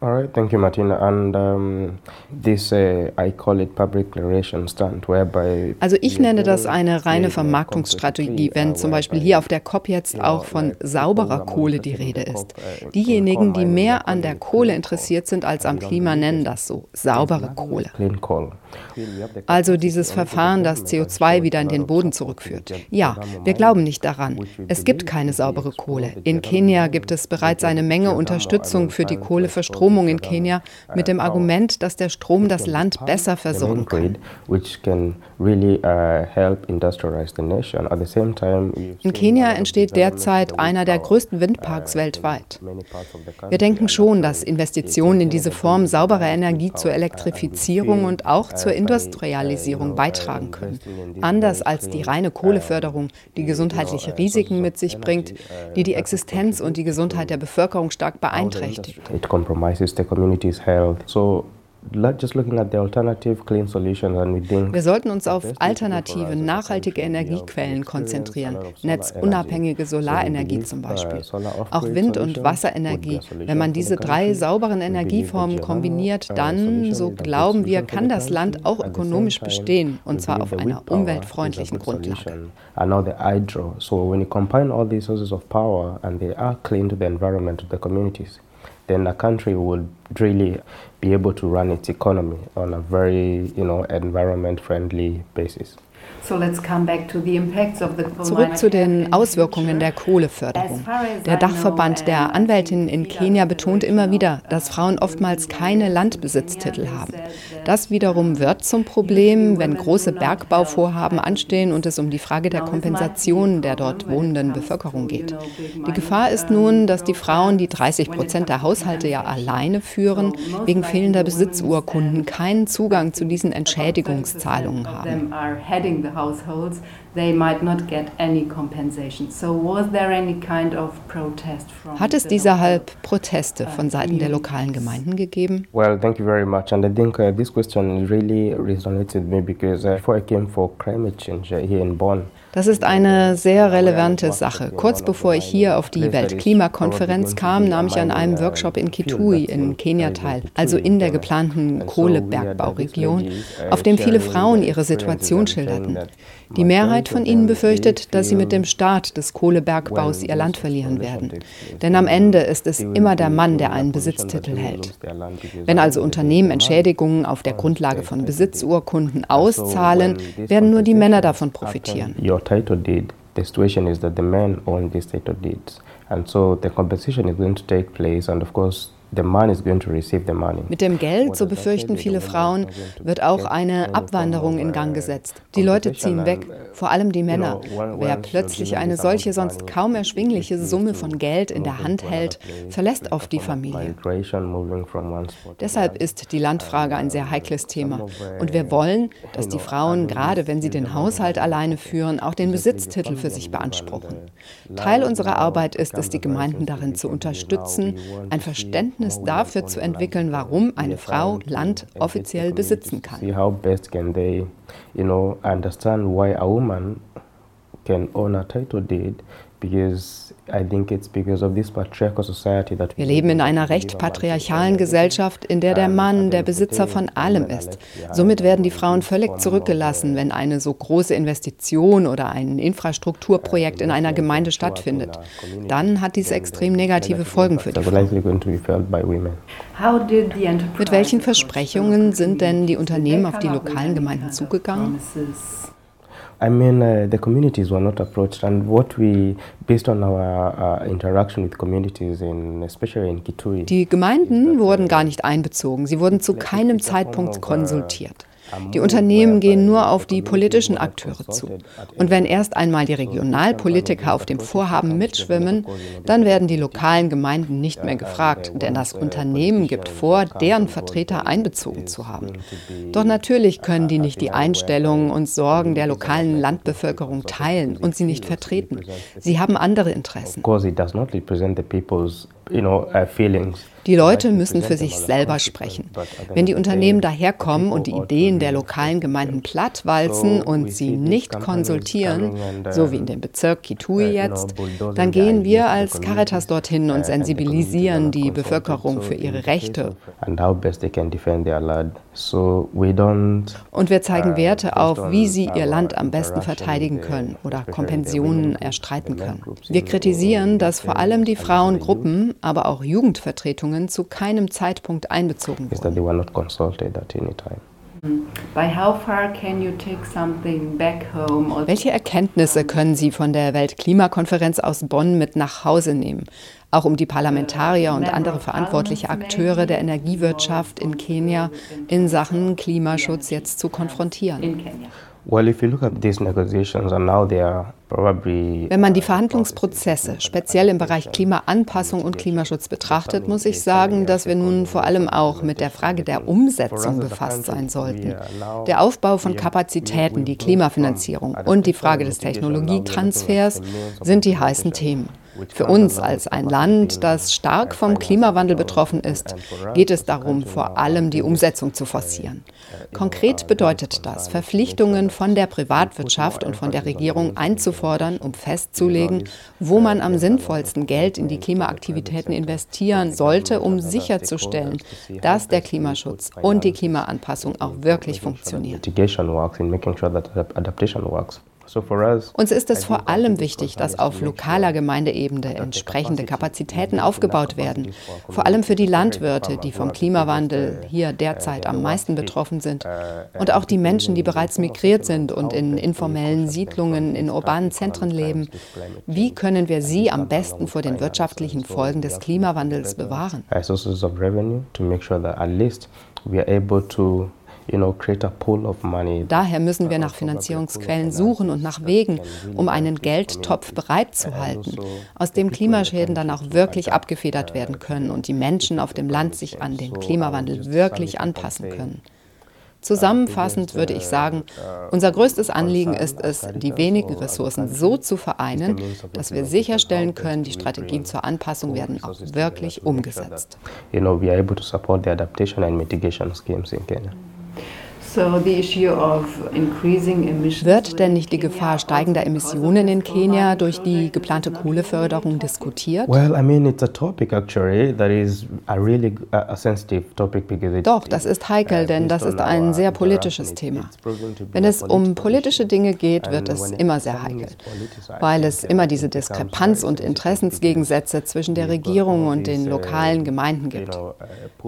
All right, thank you, Martina. And um, this, uh, I call it public declaration stand, whereby Also ich nenne das eine reine Vermarktungsstrategie, wenn zum Beispiel hier auf der COP jetzt auch von sauberer Kohle die Rede ist. Diejenigen, die mehr an der Kohle interessiert sind als am Klima, nennen das so, saubere Kohle. clean coal. Also dieses Verfahren, das CO2 wieder in den Boden zurückführt. Ja, wir glauben nicht daran. Es gibt keine saubere Kohle. In Kenia gibt es bereits eine Menge Unterstützung für die Kohleverstromung in Kenia mit dem Argument, dass der Strom das Land besser versorgen kann. Uh, we've In Kenia entsteht derzeit einer der größten Windparks weltweit. Wir denken schon, dass Investitionen in diese Form sauberer Energie zur Elektrifizierung und auch zur Industrialisierung beitragen können. Anders als die reine Kohleförderung, die gesundheitliche Risiken mit sich bringt, die die Existenz und die Gesundheit der Bevölkerung stark beeinträchtigt. it compromises the community's health. So, like just looking at the alternative clean solutions, and we think Wir sollten uns auf alternative, nachhaltige Energiequellen konzentrieren, netzunabhängige Solarenergie zum Beispiel. Auch Wind- und Wasserenergie. Wenn man diese drei sauberen Energieformen kombiniert, dann, so glauben wir, kann das Land auch ökonomisch bestehen, und zwar auf einer umweltfreundlichen Grundlage. So when you combine all these sources of power and they are clean to the environment, to the communities, then the country would really be able to run its economy on a very, you know, environment-friendly basis. Zurück zu den Auswirkungen der Kohleförderung. Der Dachverband der Anwältinnen in Kenia betont immer wieder, dass Frauen oftmals keine Landbesitztitel haben. Das wiederum wird zum Problem, wenn große Bergbauvorhaben anstehen und es um die Frage der Kompensation der dort wohnenden Bevölkerung geht. Die Gefahr ist nun, dass die Frauen, die 30 Prozent der Haushalte ja alleine führen, wegen fehlender Besitzurkunden keinen Zugang zu diesen Entschädigungszahlungen haben. The households, they might not get any compensation. So was there any kind of protest from Hat es the deshalb Proteste von Seiten der lokalen Gemeinden gegeben? Well, thank you very much. And I think uh, this question really resonates with me because uh, before I came for climate change uh, here in Bonn, Das ist eine sehr relevante Sache. Kurz bevor ich hier auf die Weltklimakonferenz kam, nahm ich an einem Workshop in Kitui in Kenia teil, also in der geplanten Kohlebergbauregion, auf dem viele Frauen ihre Situation schilderten. Die Mehrheit von ihnen befürchtet, dass sie mit dem Start des Kohlebergbaus ihr Land verlieren werden. Denn am Ende ist es immer der Mann, der einen Besitztitel hält. Wenn also Unternehmen Entschädigungen auf der Grundlage von Besitzurkunden auszahlen, werden nur die Männer davon profitieren. your title deed, the situation is that the men own these title deeds. And so the compensation is going to take place, and of course, Mit dem Geld, so befürchten viele Frauen, wird auch eine Abwanderung in Gang gesetzt. Die Leute ziehen weg, vor allem die Männer. Wer plötzlich eine solche sonst kaum erschwingliche Summe von Geld in der Hand hält, verlässt oft die Familie. Deshalb ist die Landfrage ein sehr heikles Thema. Und wir wollen, dass die Frauen, gerade wenn sie den Haushalt alleine führen, auch den Besitztitel für sich beanspruchen. Teil unserer Arbeit ist es, die Gemeinden darin zu unterstützen, ein Verständnis dafür zu entwickeln, warum eine Frau Land offiziell besitzen kann. see how best can they, you know, understand why a woman can own a title deed because I think it's because of this patriarchal society that Wir leben in einer recht patriarchalen Gesellschaft, in der der Mann der Besitzer von allem ist. Somit werden die Frauen völlig zurückgelassen, wenn eine so große Investition oder ein Infrastrukturprojekt in einer Gemeinde stattfindet. Dann hat dies extrem negative Folgen für die Frauen. Mit welchen Versprechungen sind denn die Unternehmen auf die lokalen Gemeinden zugegangen? I mean, uh, the communities were not approached, and what we, based on our uh, interaction with communities, in especially in Kitui, Die Gemeinden wurden gar nicht einbezogen. Sie wurden zu keinem Zeitpunkt konsultiert. Die Unternehmen gehen nur auf die politischen Akteure zu. Und wenn erst einmal die Regionalpolitiker auf dem Vorhaben mitschwimmen, dann werden die lokalen Gemeinden nicht mehr gefragt, denn das Unternehmen gibt vor, deren Vertreter einbezogen zu haben. Doch natürlich können die nicht die Einstellungen und Sorgen der lokalen Landbevölkerung teilen und sie nicht vertreten. Sie haben andere Interessen. Die Leute müssen für sich selber sprechen. Wenn die Unternehmen daherkommen und die Ideen der lokalen Gemeinden plattwalzen und sie nicht konsultieren, so wie in dem Bezirk Kitui jetzt, dann gehen wir als Caritas dorthin und sensibilisieren die Bevölkerung für ihre Rechte. Und wir zeigen Werte auf, wie sie ihr Land am besten verteidigen können oder Kompensionen erstreiten können. Wir kritisieren, dass vor allem die Frauengruppen, aber auch Jugendvertretungen zu keinem Zeitpunkt einbezogen wurden. Welche Erkenntnisse können Sie von der Weltklimakonferenz aus Bonn mit nach Hause nehmen? Auch um die Parlamentarier und andere verantwortliche Akteure der Energiewirtschaft in Kenia in Sachen Klimaschutz jetzt zu konfrontieren. Wenn man die Verhandlungsprozesse speziell im Bereich Klimaanpassung und Klimaschutz betrachtet, muss ich sagen, dass wir nun vor allem auch mit der Frage der Umsetzung befasst sein sollten. Der Aufbau von Kapazitäten, die Klimafinanzierung und die Frage des Technologietransfers sind die heißen Themen. Für uns als ein Land, das stark vom Klimawandel betroffen ist, geht es darum, vor allem die Umsetzung zu forcieren. Konkret bedeutet das, Verpflichtungen von der Privatwirtschaft und von der Regierung einzufordern, um festzulegen, wo man am sinnvollsten Geld in die Klimaaktivitäten investieren sollte, um sicherzustellen, dass der Klimaschutz und die Klimaanpassung auch wirklich funktionieren. Uns ist es vor allem wichtig, dass auf lokaler Gemeindeebene entsprechende Kapazitäten aufgebaut werden, vor allem für die Landwirte, die vom Klimawandel hier derzeit am meisten betroffen sind, und auch die Menschen, die bereits migriert sind und in informellen Siedlungen in urbanen Zentren leben. Wie können wir sie am besten vor den wirtschaftlichen Folgen des Klimawandels bewahren? we are able to Daher müssen wir nach Finanzierungsquellen suchen und nach Wegen, um einen Geldtopf bereitzuhalten, aus dem Klimaschäden dann auch wirklich abgefedert werden können und die Menschen auf dem Land sich an den Klimawandel wirklich anpassen können. Zusammenfassend würde ich sagen, unser größtes Anliegen ist es, die wenigen Ressourcen so zu vereinen, dass wir sicherstellen können, die Strategien zur Anpassung werden auch wirklich umgesetzt. You know, we are able to support the adaptation and mitigation schemes in Kenya. Wird denn nicht die Gefahr steigender Emissionen in Kenia durch die geplante Kohleförderung diskutiert? Doch, das ist heikel, denn das ist ein sehr politisches Thema. Wenn es um politische Dinge geht, wird es immer sehr heikel, weil es immer diese Diskrepanz und Interessensgegensätze zwischen der Regierung und den lokalen Gemeinden gibt.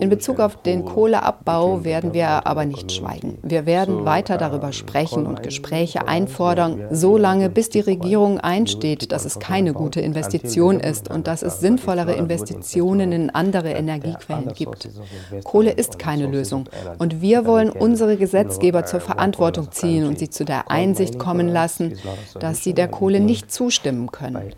In Bezug auf den Kohleabbau werden wir aber nicht schweigen. Wir werden weiter darüber sprechen und Gespräche einfordern, solange bis die Regierung einsteht, dass es keine gute Investition ist und dass es sinnvollere Investitionen in andere Energiequellen gibt. Kohle ist keine Lösung und wir wollen unsere Gesetzgeber zur Verantwortung ziehen und sie zu der Einsicht kommen lassen, dass sie der Kohle nicht zustimmen können.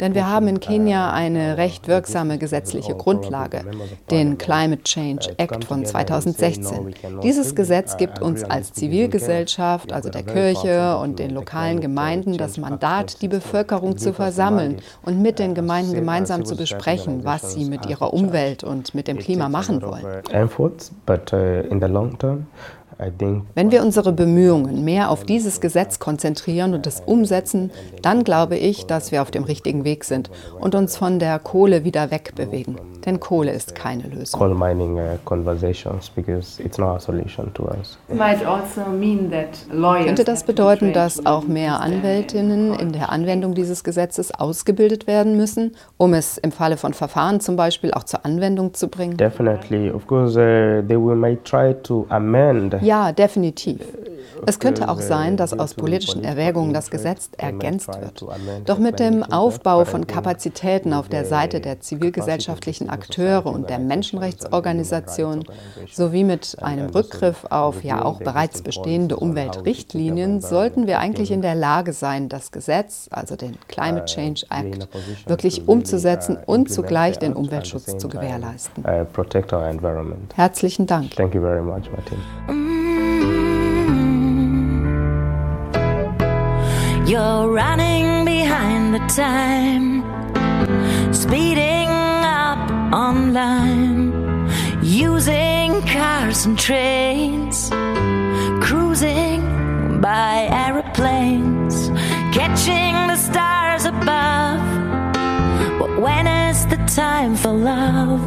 Denn wir haben in Kenia eine recht wirksame gesetzliche Grundlage, den Climate Change Act von 2016. Dieses Gesetz gibt uns als Zivilgesellschaft, also der Kirche und den lokalen Gemeinden, das Mandat, die Bevölkerung zu versammeln und mit den Gemeinden gemeinsam zu besprechen, was sie mit ihrer Umwelt und mit dem Klima machen wollen. Wenn wir unsere Bemühungen mehr auf dieses Gesetz konzentrieren und es umsetzen, dann glaube ich, dass wir auf dem richtigen Weg sind und uns von der Kohle wieder wegbewegen. Denn Kohle ist keine Lösung. Coal mining uh, conversations because it's not a solution to us. Also Könnte das bedeuten, dass auch mehr Anwältinnen in der Anwendung dieses Gesetzes ausgebildet werden müssen, um es im Falle von Verfahren zum Beispiel auch zur Anwendung zu bringen? Definitely, of course, uh, they will might try to amend ja, definitiv. Es könnte auch sein, dass aus politischen Erwägungen das Gesetz ergänzt wird. Doch mit dem Aufbau von Kapazitäten auf der Seite der zivilgesellschaftlichen Akteure und der Menschenrechtsorganisationen sowie mit einem Rückgriff auf ja auch bereits bestehende Umweltrichtlinien sollten wir eigentlich in der Lage sein, das Gesetz, also den Climate Change Act, wirklich umzusetzen und zugleich den Umweltschutz zu gewährleisten. Herzlichen Dank. Thank you very much, Martin. You're running behind the time, speeding using cars and trains, cruising by aeroplanes, catching the stars above. But when is the time for love?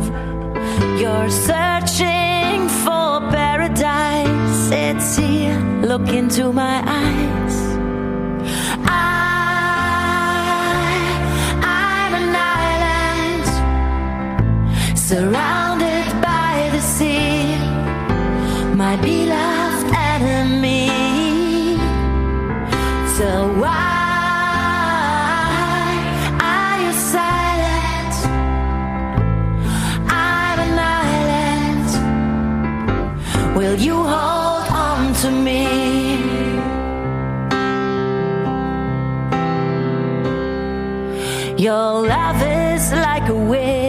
You're searching for paradise. It's here. Look into my eyes. I'm surrounded by the sea, my beloved enemy. So why are you silent? I'm an. Will you hold on to me? Your love is like a wave,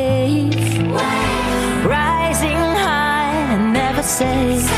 say,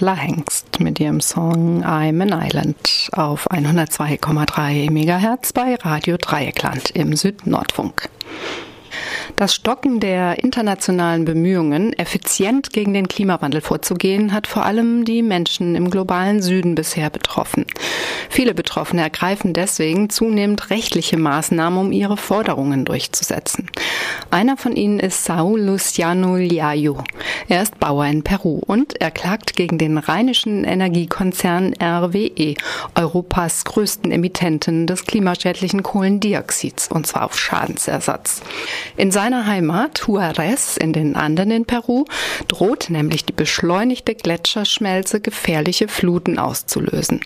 Bernadette Lahengst mit ihrem Song I'm an Island auf 102,3 MHz bei Radio Dreieckland im Südnordfunk. Das Stocken der internationalen Bemühungen, effizient gegen den Klimawandel vorzugehen, hat vor allem die Menschen im globalen Süden bisher betroffen. Viele Betroffene ergreifen deswegen zunehmend rechtliche Maßnahmen, um ihre Forderungen durchzusetzen. Einer von ihnen ist Saul Luciano Liayo. Er ist Bauer in Peru und er klagt gegen den rheinischen Energiekonzern RWE, Europas größten Emittenten des klimaschädlichen Kohlendioxids, und zwar auf Schadensersatz. In seiner Heimat Juarez in den Anden in Peru droht nämlich die beschleunigte Gletscherschmelze gefährliche Fluten auszulösen.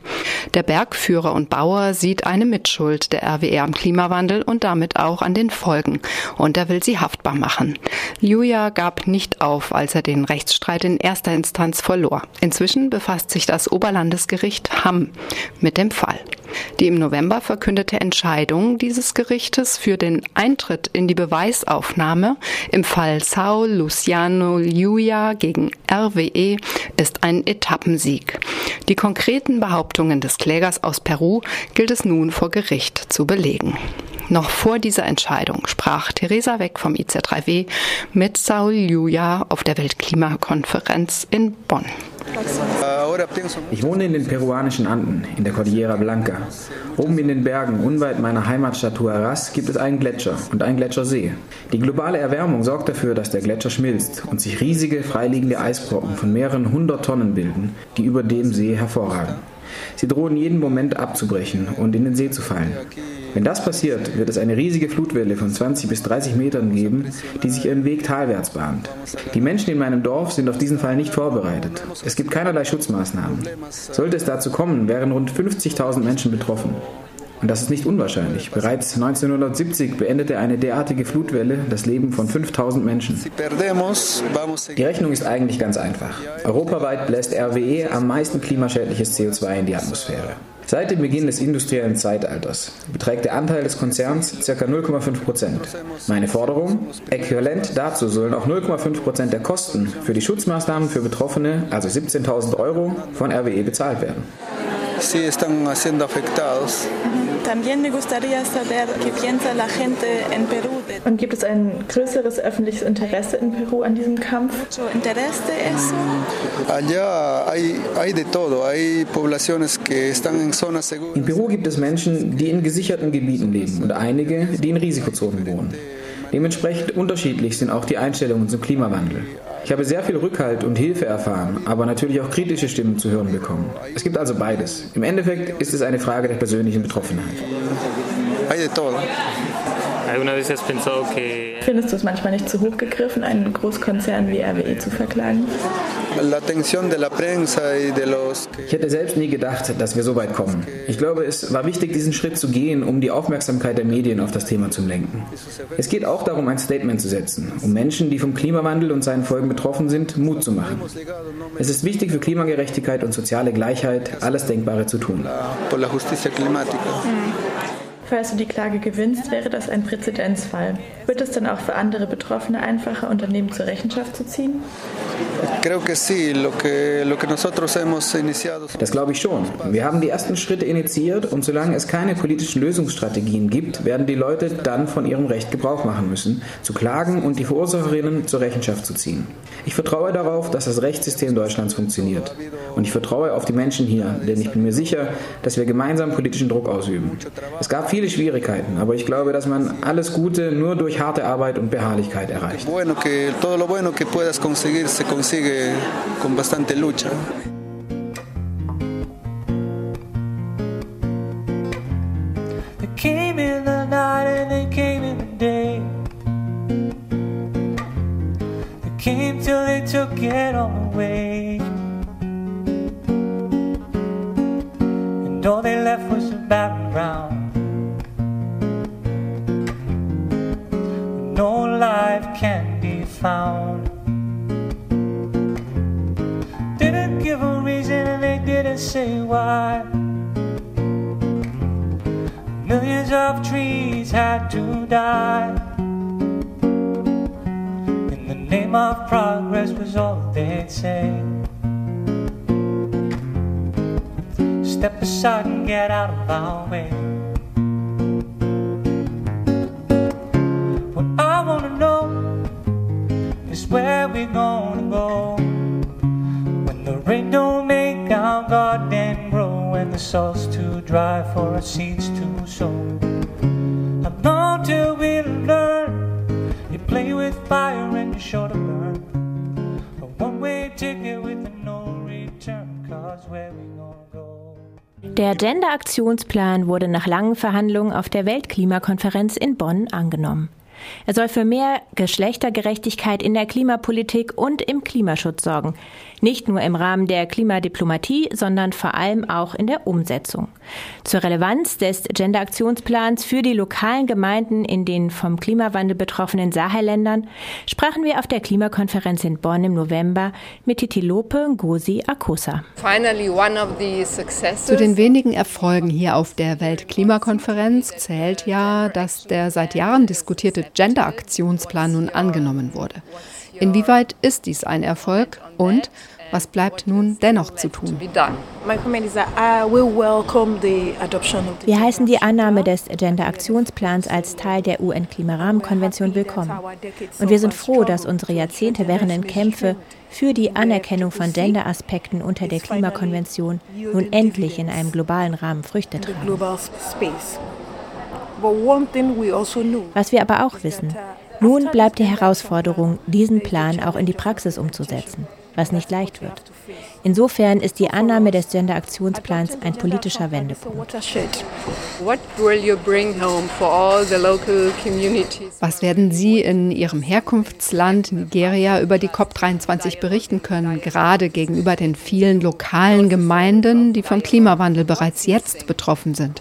Der Bergführer und Bauer sieht eine Mitschuld der RWE am Klimawandel und damit auch an den Folgen und er will sie haftbar machen. Liuya gab nicht auf, als er den Rechtsstreit in erster Instanz verlor. Inzwischen befasst sich das Oberlandesgericht Hamm mit dem Fall. Die im November verkündete Entscheidung dieses Gerichtes für den Eintritt in die Beweisaufnahme im Fall Sao Luciano Liuya gegen RWE ist ein Etappensieg. Die konkreten Behauptungen des Klägers aus Peru gilt es nun vor Gericht zu belegen. Noch vor dieser Entscheidung sprach Theresa Weck vom IC3W mit Saul Liuya auf der Weltklimakonferenz in Bonn. Ich wohne in den peruanischen Anden, in der Cordillera Blanca. Oben in den Bergen, unweit meiner Heimatstadt Huaraz, gibt es einen Gletscher und einen Gletschersee. Die globale Erwärmung sorgt dafür, dass der Gletscher schmilzt und sich riesige, freiliegende Eisbrocken von mehreren hundert Tonnen bilden, die über dem See hervorragen. Sie drohen jeden Moment abzubrechen und in den See zu fallen. Wenn das passiert, wird es eine riesige Flutwelle von 20 bis 30 Metern geben, die sich ihren Weg talwärts bahnt. Die Menschen in meinem Dorf sind auf diesen Fall nicht vorbereitet. Es gibt keinerlei Schutzmaßnahmen. Sollte es dazu kommen, wären rund 50.000 Menschen betroffen. Und das ist nicht unwahrscheinlich. Bereits 1970 beendete eine derartige Flutwelle das Leben von 5000 Menschen. Die Rechnung ist eigentlich ganz einfach. Europaweit bläst RWE am meisten klimaschädliches CO2 in die Atmosphäre. Seit dem Beginn des industriellen Zeitalters beträgt der Anteil des Konzerns ca. 0,5 Prozent. Meine Forderung? Äquivalent dazu sollen auch 0,5 Prozent der Kosten für die Schutzmaßnahmen für Betroffene, also 17.000 Euro, von RWE bezahlt werden. Sí, están siendo. También me gustaría saber qué piensa la gente en Perú. Und gibt es ein größeres öffentliches Interesse in Peru an diesem Kampf? Interesse eso? Allá hay, hay de todo. Hay poblaciones que están en zonas seguras. In Peru gibt es Menschen, die in gesicherten Gebieten leben und einige, die in Risikozonen wohnen. Dementsprechend unterschiedlich sind auch die Einstellungen zum Klimawandel. Ich habe sehr viel Rückhalt und Hilfe erfahren, aber natürlich auch kritische Stimmen zu hören bekommen. Es gibt also beides. Im Endeffekt ist es eine Frage der persönlichen Betroffenheit. Findest du es manchmal nicht zu hoch gegriffen, einen Großkonzern wie RWE zu verklagen? Ich hätte selbst nie gedacht, dass wir so weit kommen. Ich glaube, es war wichtig, diesen Schritt zu gehen, um die Aufmerksamkeit der Medien auf das Thema zu lenken. Es geht auch darum, ein Statement zu setzen, um Menschen, die vom Klimawandel und seinen Folgen betroffen sind, Mut zu machen. Es ist wichtig für Klimagerechtigkeit und soziale Gleichheit, alles Denkbare zu tun. Falls du die Klage gewinnst, wäre das ein Präzedenzfall. Wird es dann auch für andere Betroffene einfacher, Unternehmen zur Rechenschaft zu ziehen? Das glaube ich schon. Wir haben die ersten Schritte initiiert und solange es keine politischen Lösungsstrategien gibt, werden die Leute dann von ihrem Recht Gebrauch machen müssen, zu klagen und die Verursacherinnen zur Rechenschaft zu ziehen. Ich vertraue darauf, dass das Rechtssystem Deutschlands funktioniert. Und ich vertraue auf die Menschen hier, denn ich bin mir sicher, dass wir gemeinsam politischen Druck ausüben. Es gab viele Schwierigkeiten, aber ich glaube, dass man alles Gute nur durch harte Arbeit und Beharrlichkeit erreicht. Bueno, que todo lo bueno que puedas conseguir se consigue con bastante lucha. Came in the night and they came in the day. They came till they took it all away. And all they left was a barren No life can be found. Didn't give a reason and they didn't say why. Millions of trees had to die. In the name of progress was all they'd say. Step aside and get out of our way. We gonna go when the rain don't make our garden grow and the soil's too dry for our seeds to sow. How long till we learn? You play with fire and you're sure to burn. A one-way ticket with no return, cause where we gonna go? Der Gender-Aktionsplan wurde nach langen Verhandlungen auf der Weltklimakonferenz in Bonn angenommen. Er soll für mehr Geschlechtergerechtigkeit in der Klimapolitik und im Klimaschutz sorgen. Nicht nur im Rahmen der Klimadiplomatie, sondern vor allem auch in der Umsetzung. Zur Relevanz des Gender-Aktionsplans für die lokalen Gemeinden in den vom Klimawandel betroffenen Sahelländern sprachen wir auf der Klimakonferenz in Bonn im November mit Titilope Ngozi Akosa. Zu den wenigen Erfolgen hier auf der Weltklimakonferenz zählt ja, dass der seit Jahren diskutierte Gender-Aktionsplan nun angenommen wurde. Inwieweit ist dies ein Erfolg und was bleibt nun dennoch zu tun? Wir heißen die Annahme des Gender-Aktionsplans als Teil der UN-Klimarahmenkonvention willkommen. Und wir sind froh, dass unsere Jahrzehnte währenden Kämpfe für die Anerkennung von Gender-Aspekten unter der Klimakonvention nun endlich in einem globalen Rahmen Früchte tragen. Was wir aber auch wissen, nun bleibt die Herausforderung, diesen Plan auch in die Praxis umzusetzen was nicht leicht wird. Insofern ist die Annahme des Gender-Aktionsplans ein politischer Wendepunkt. Was werden Sie in Ihrem Herkunftsland Nigeria über die COP23 berichten können, gerade gegenüber den vielen lokalen Gemeinden, die vom Klimawandel bereits jetzt betroffen sind?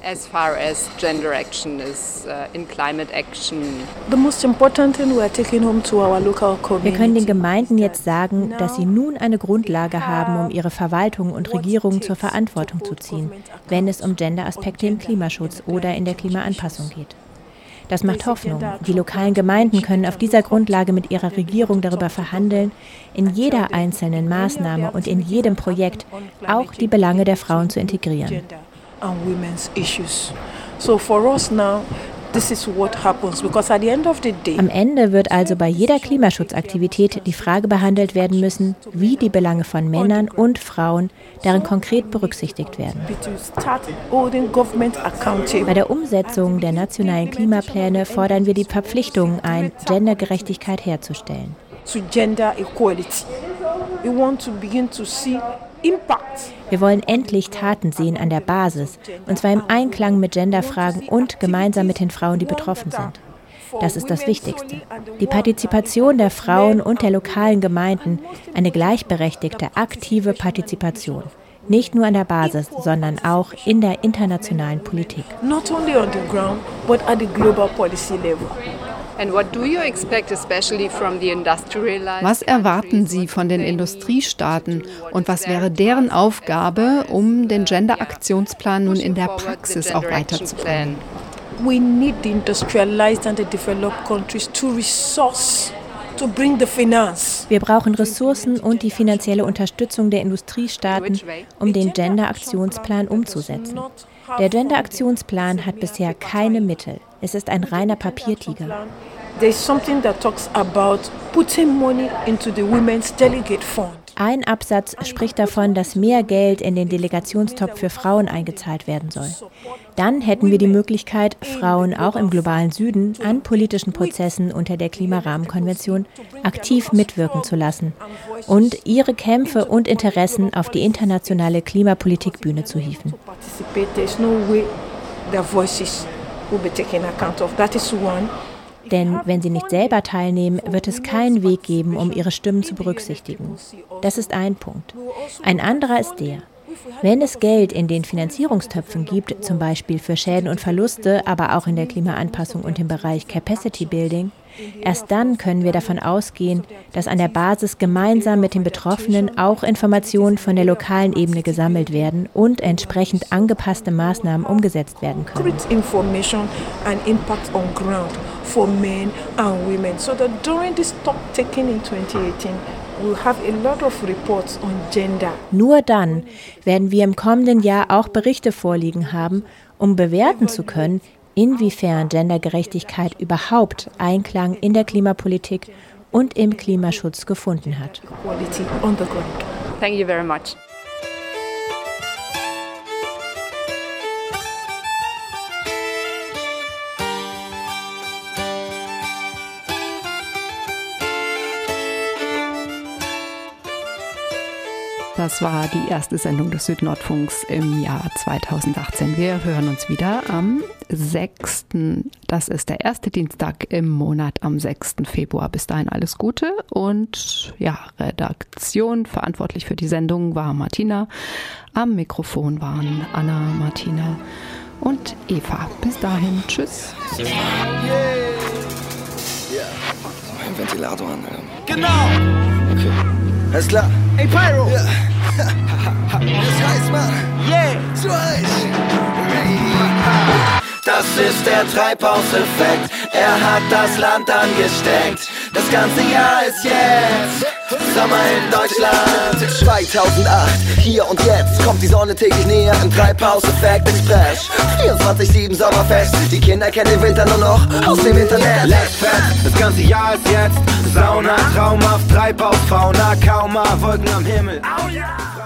Wir können den Gemeinden jetzt sagen, dass sie nun eine Grundlage haben, um ihre Verwaltung und Regierung zur Verantwortung zu ziehen, wenn es um Gender-Aspekte im Klimaschutz oder in der Klimaanpassung geht. Das macht Hoffnung. Die lokalen Gemeinden können auf dieser Grundlage mit ihrer Regierung darüber verhandeln, in jeder einzelnen Maßnahme und in jedem Projekt auch die Belange der Frauen zu integrieren. So for us now, am Ende wird also bei jeder Klimaschutzaktivität die Frage behandelt werden müssen, wie die Belange von Männern und Frauen darin konkret berücksichtigt werden. Bei der Umsetzung der nationalen Klimapläne fordern wir die Verpflichtung ein, Gendergerechtigkeit herzustellen. Wir wollen endlich Taten sehen an der Basis, und zwar im Einklang mit Genderfragen und gemeinsam mit den Frauen, die betroffen sind. Das ist das Wichtigste. Die Partizipation der Frauen und der lokalen Gemeinden, eine gleichberechtigte, aktive Partizipation. Nicht nur an der Basis, sondern auch in der internationalen Politik. Not only on the ground, but at the global policy level. Was erwarten Sie von den Industriestaaten? Und was wäre deren Aufgabe, um den Gender-Aktionsplan nun in der Praxis auch weiterzubringen? We need the industrialized and the developed countries to resource wir brauchen Ressourcen und die finanzielle Unterstützung der Industriestaaten, um den Gender-Aktionsplan umzusetzen. Der Gender-Aktionsplan hat bisher keine Mittel. Es ist ein reiner Papiertiger. Ein Absatz spricht davon, dass mehr Geld in den Delegationstopf für Frauen eingezahlt werden soll. Dann hätten wir die Möglichkeit, Frauen auch im globalen Süden an politischen Prozessen unter der Klimarahmenkonvention aktiv mitwirken zu lassen und ihre Kämpfe und Interessen auf die internationale Klimapolitikbühne zu hieven. Denn wenn sie nicht selber teilnehmen, wird es keinen Weg geben, um ihre Stimmen zu berücksichtigen. Das ist ein Punkt. Ein anderer ist der, wenn es Geld in den Finanzierungstöpfen gibt, zum Beispiel für Schäden und Verluste, aber auch in der Klimaanpassung und im Bereich Capacity Building, erst dann können wir davon ausgehen, dass an der Basis gemeinsam mit den Betroffenen auch Informationen von der lokalen Ebene gesammelt werden und entsprechend angepasste Maßnahmen umgesetzt werden können. For men and women so that during this stock taking in 2018 nur dann werden wir im kommenden Jahr auch Berichte vorliegen haben, um bewerten zu können, inwiefern Gendergerechtigkeit überhaupt Einklang in der Klimapolitik und im Klimaschutz gefunden hat. Thank you very much. Das war die erste Sendung des Südnordfunks im Jahr 2018. Wir hören uns wieder am 6. Das ist der erste Dienstag im Monat am 6. Februar. Bis dahin alles Gute und ja, Redaktion verantwortlich für die Sendung war Martina. Am Mikrofon waren Anna, Martina und Eva. Bis dahin, tschüss. Yeah. Yeah. Ein Ventilator an. Genau. Okay. Alles klar. Ey, Pyro. Ja. ist heiß, Mann. Yeah. *laughs* So heiß. Das ist der Treibhauseffekt. Er hat das Land angesteckt. Das ganze Jahr ist jetzt. Sommer in Deutschland 2008, hier und jetzt kommt die Sonne täglich näher im Treibhauseffekt Express 24-7 Sommerfest, die Kinder kennen den Winter nur noch aus dem Internet Let's fest, das ganze Jahr ist jetzt Sauna, traumhaft, Treibhausfauna, kaum mal Wolken am Himmel oh, yeah.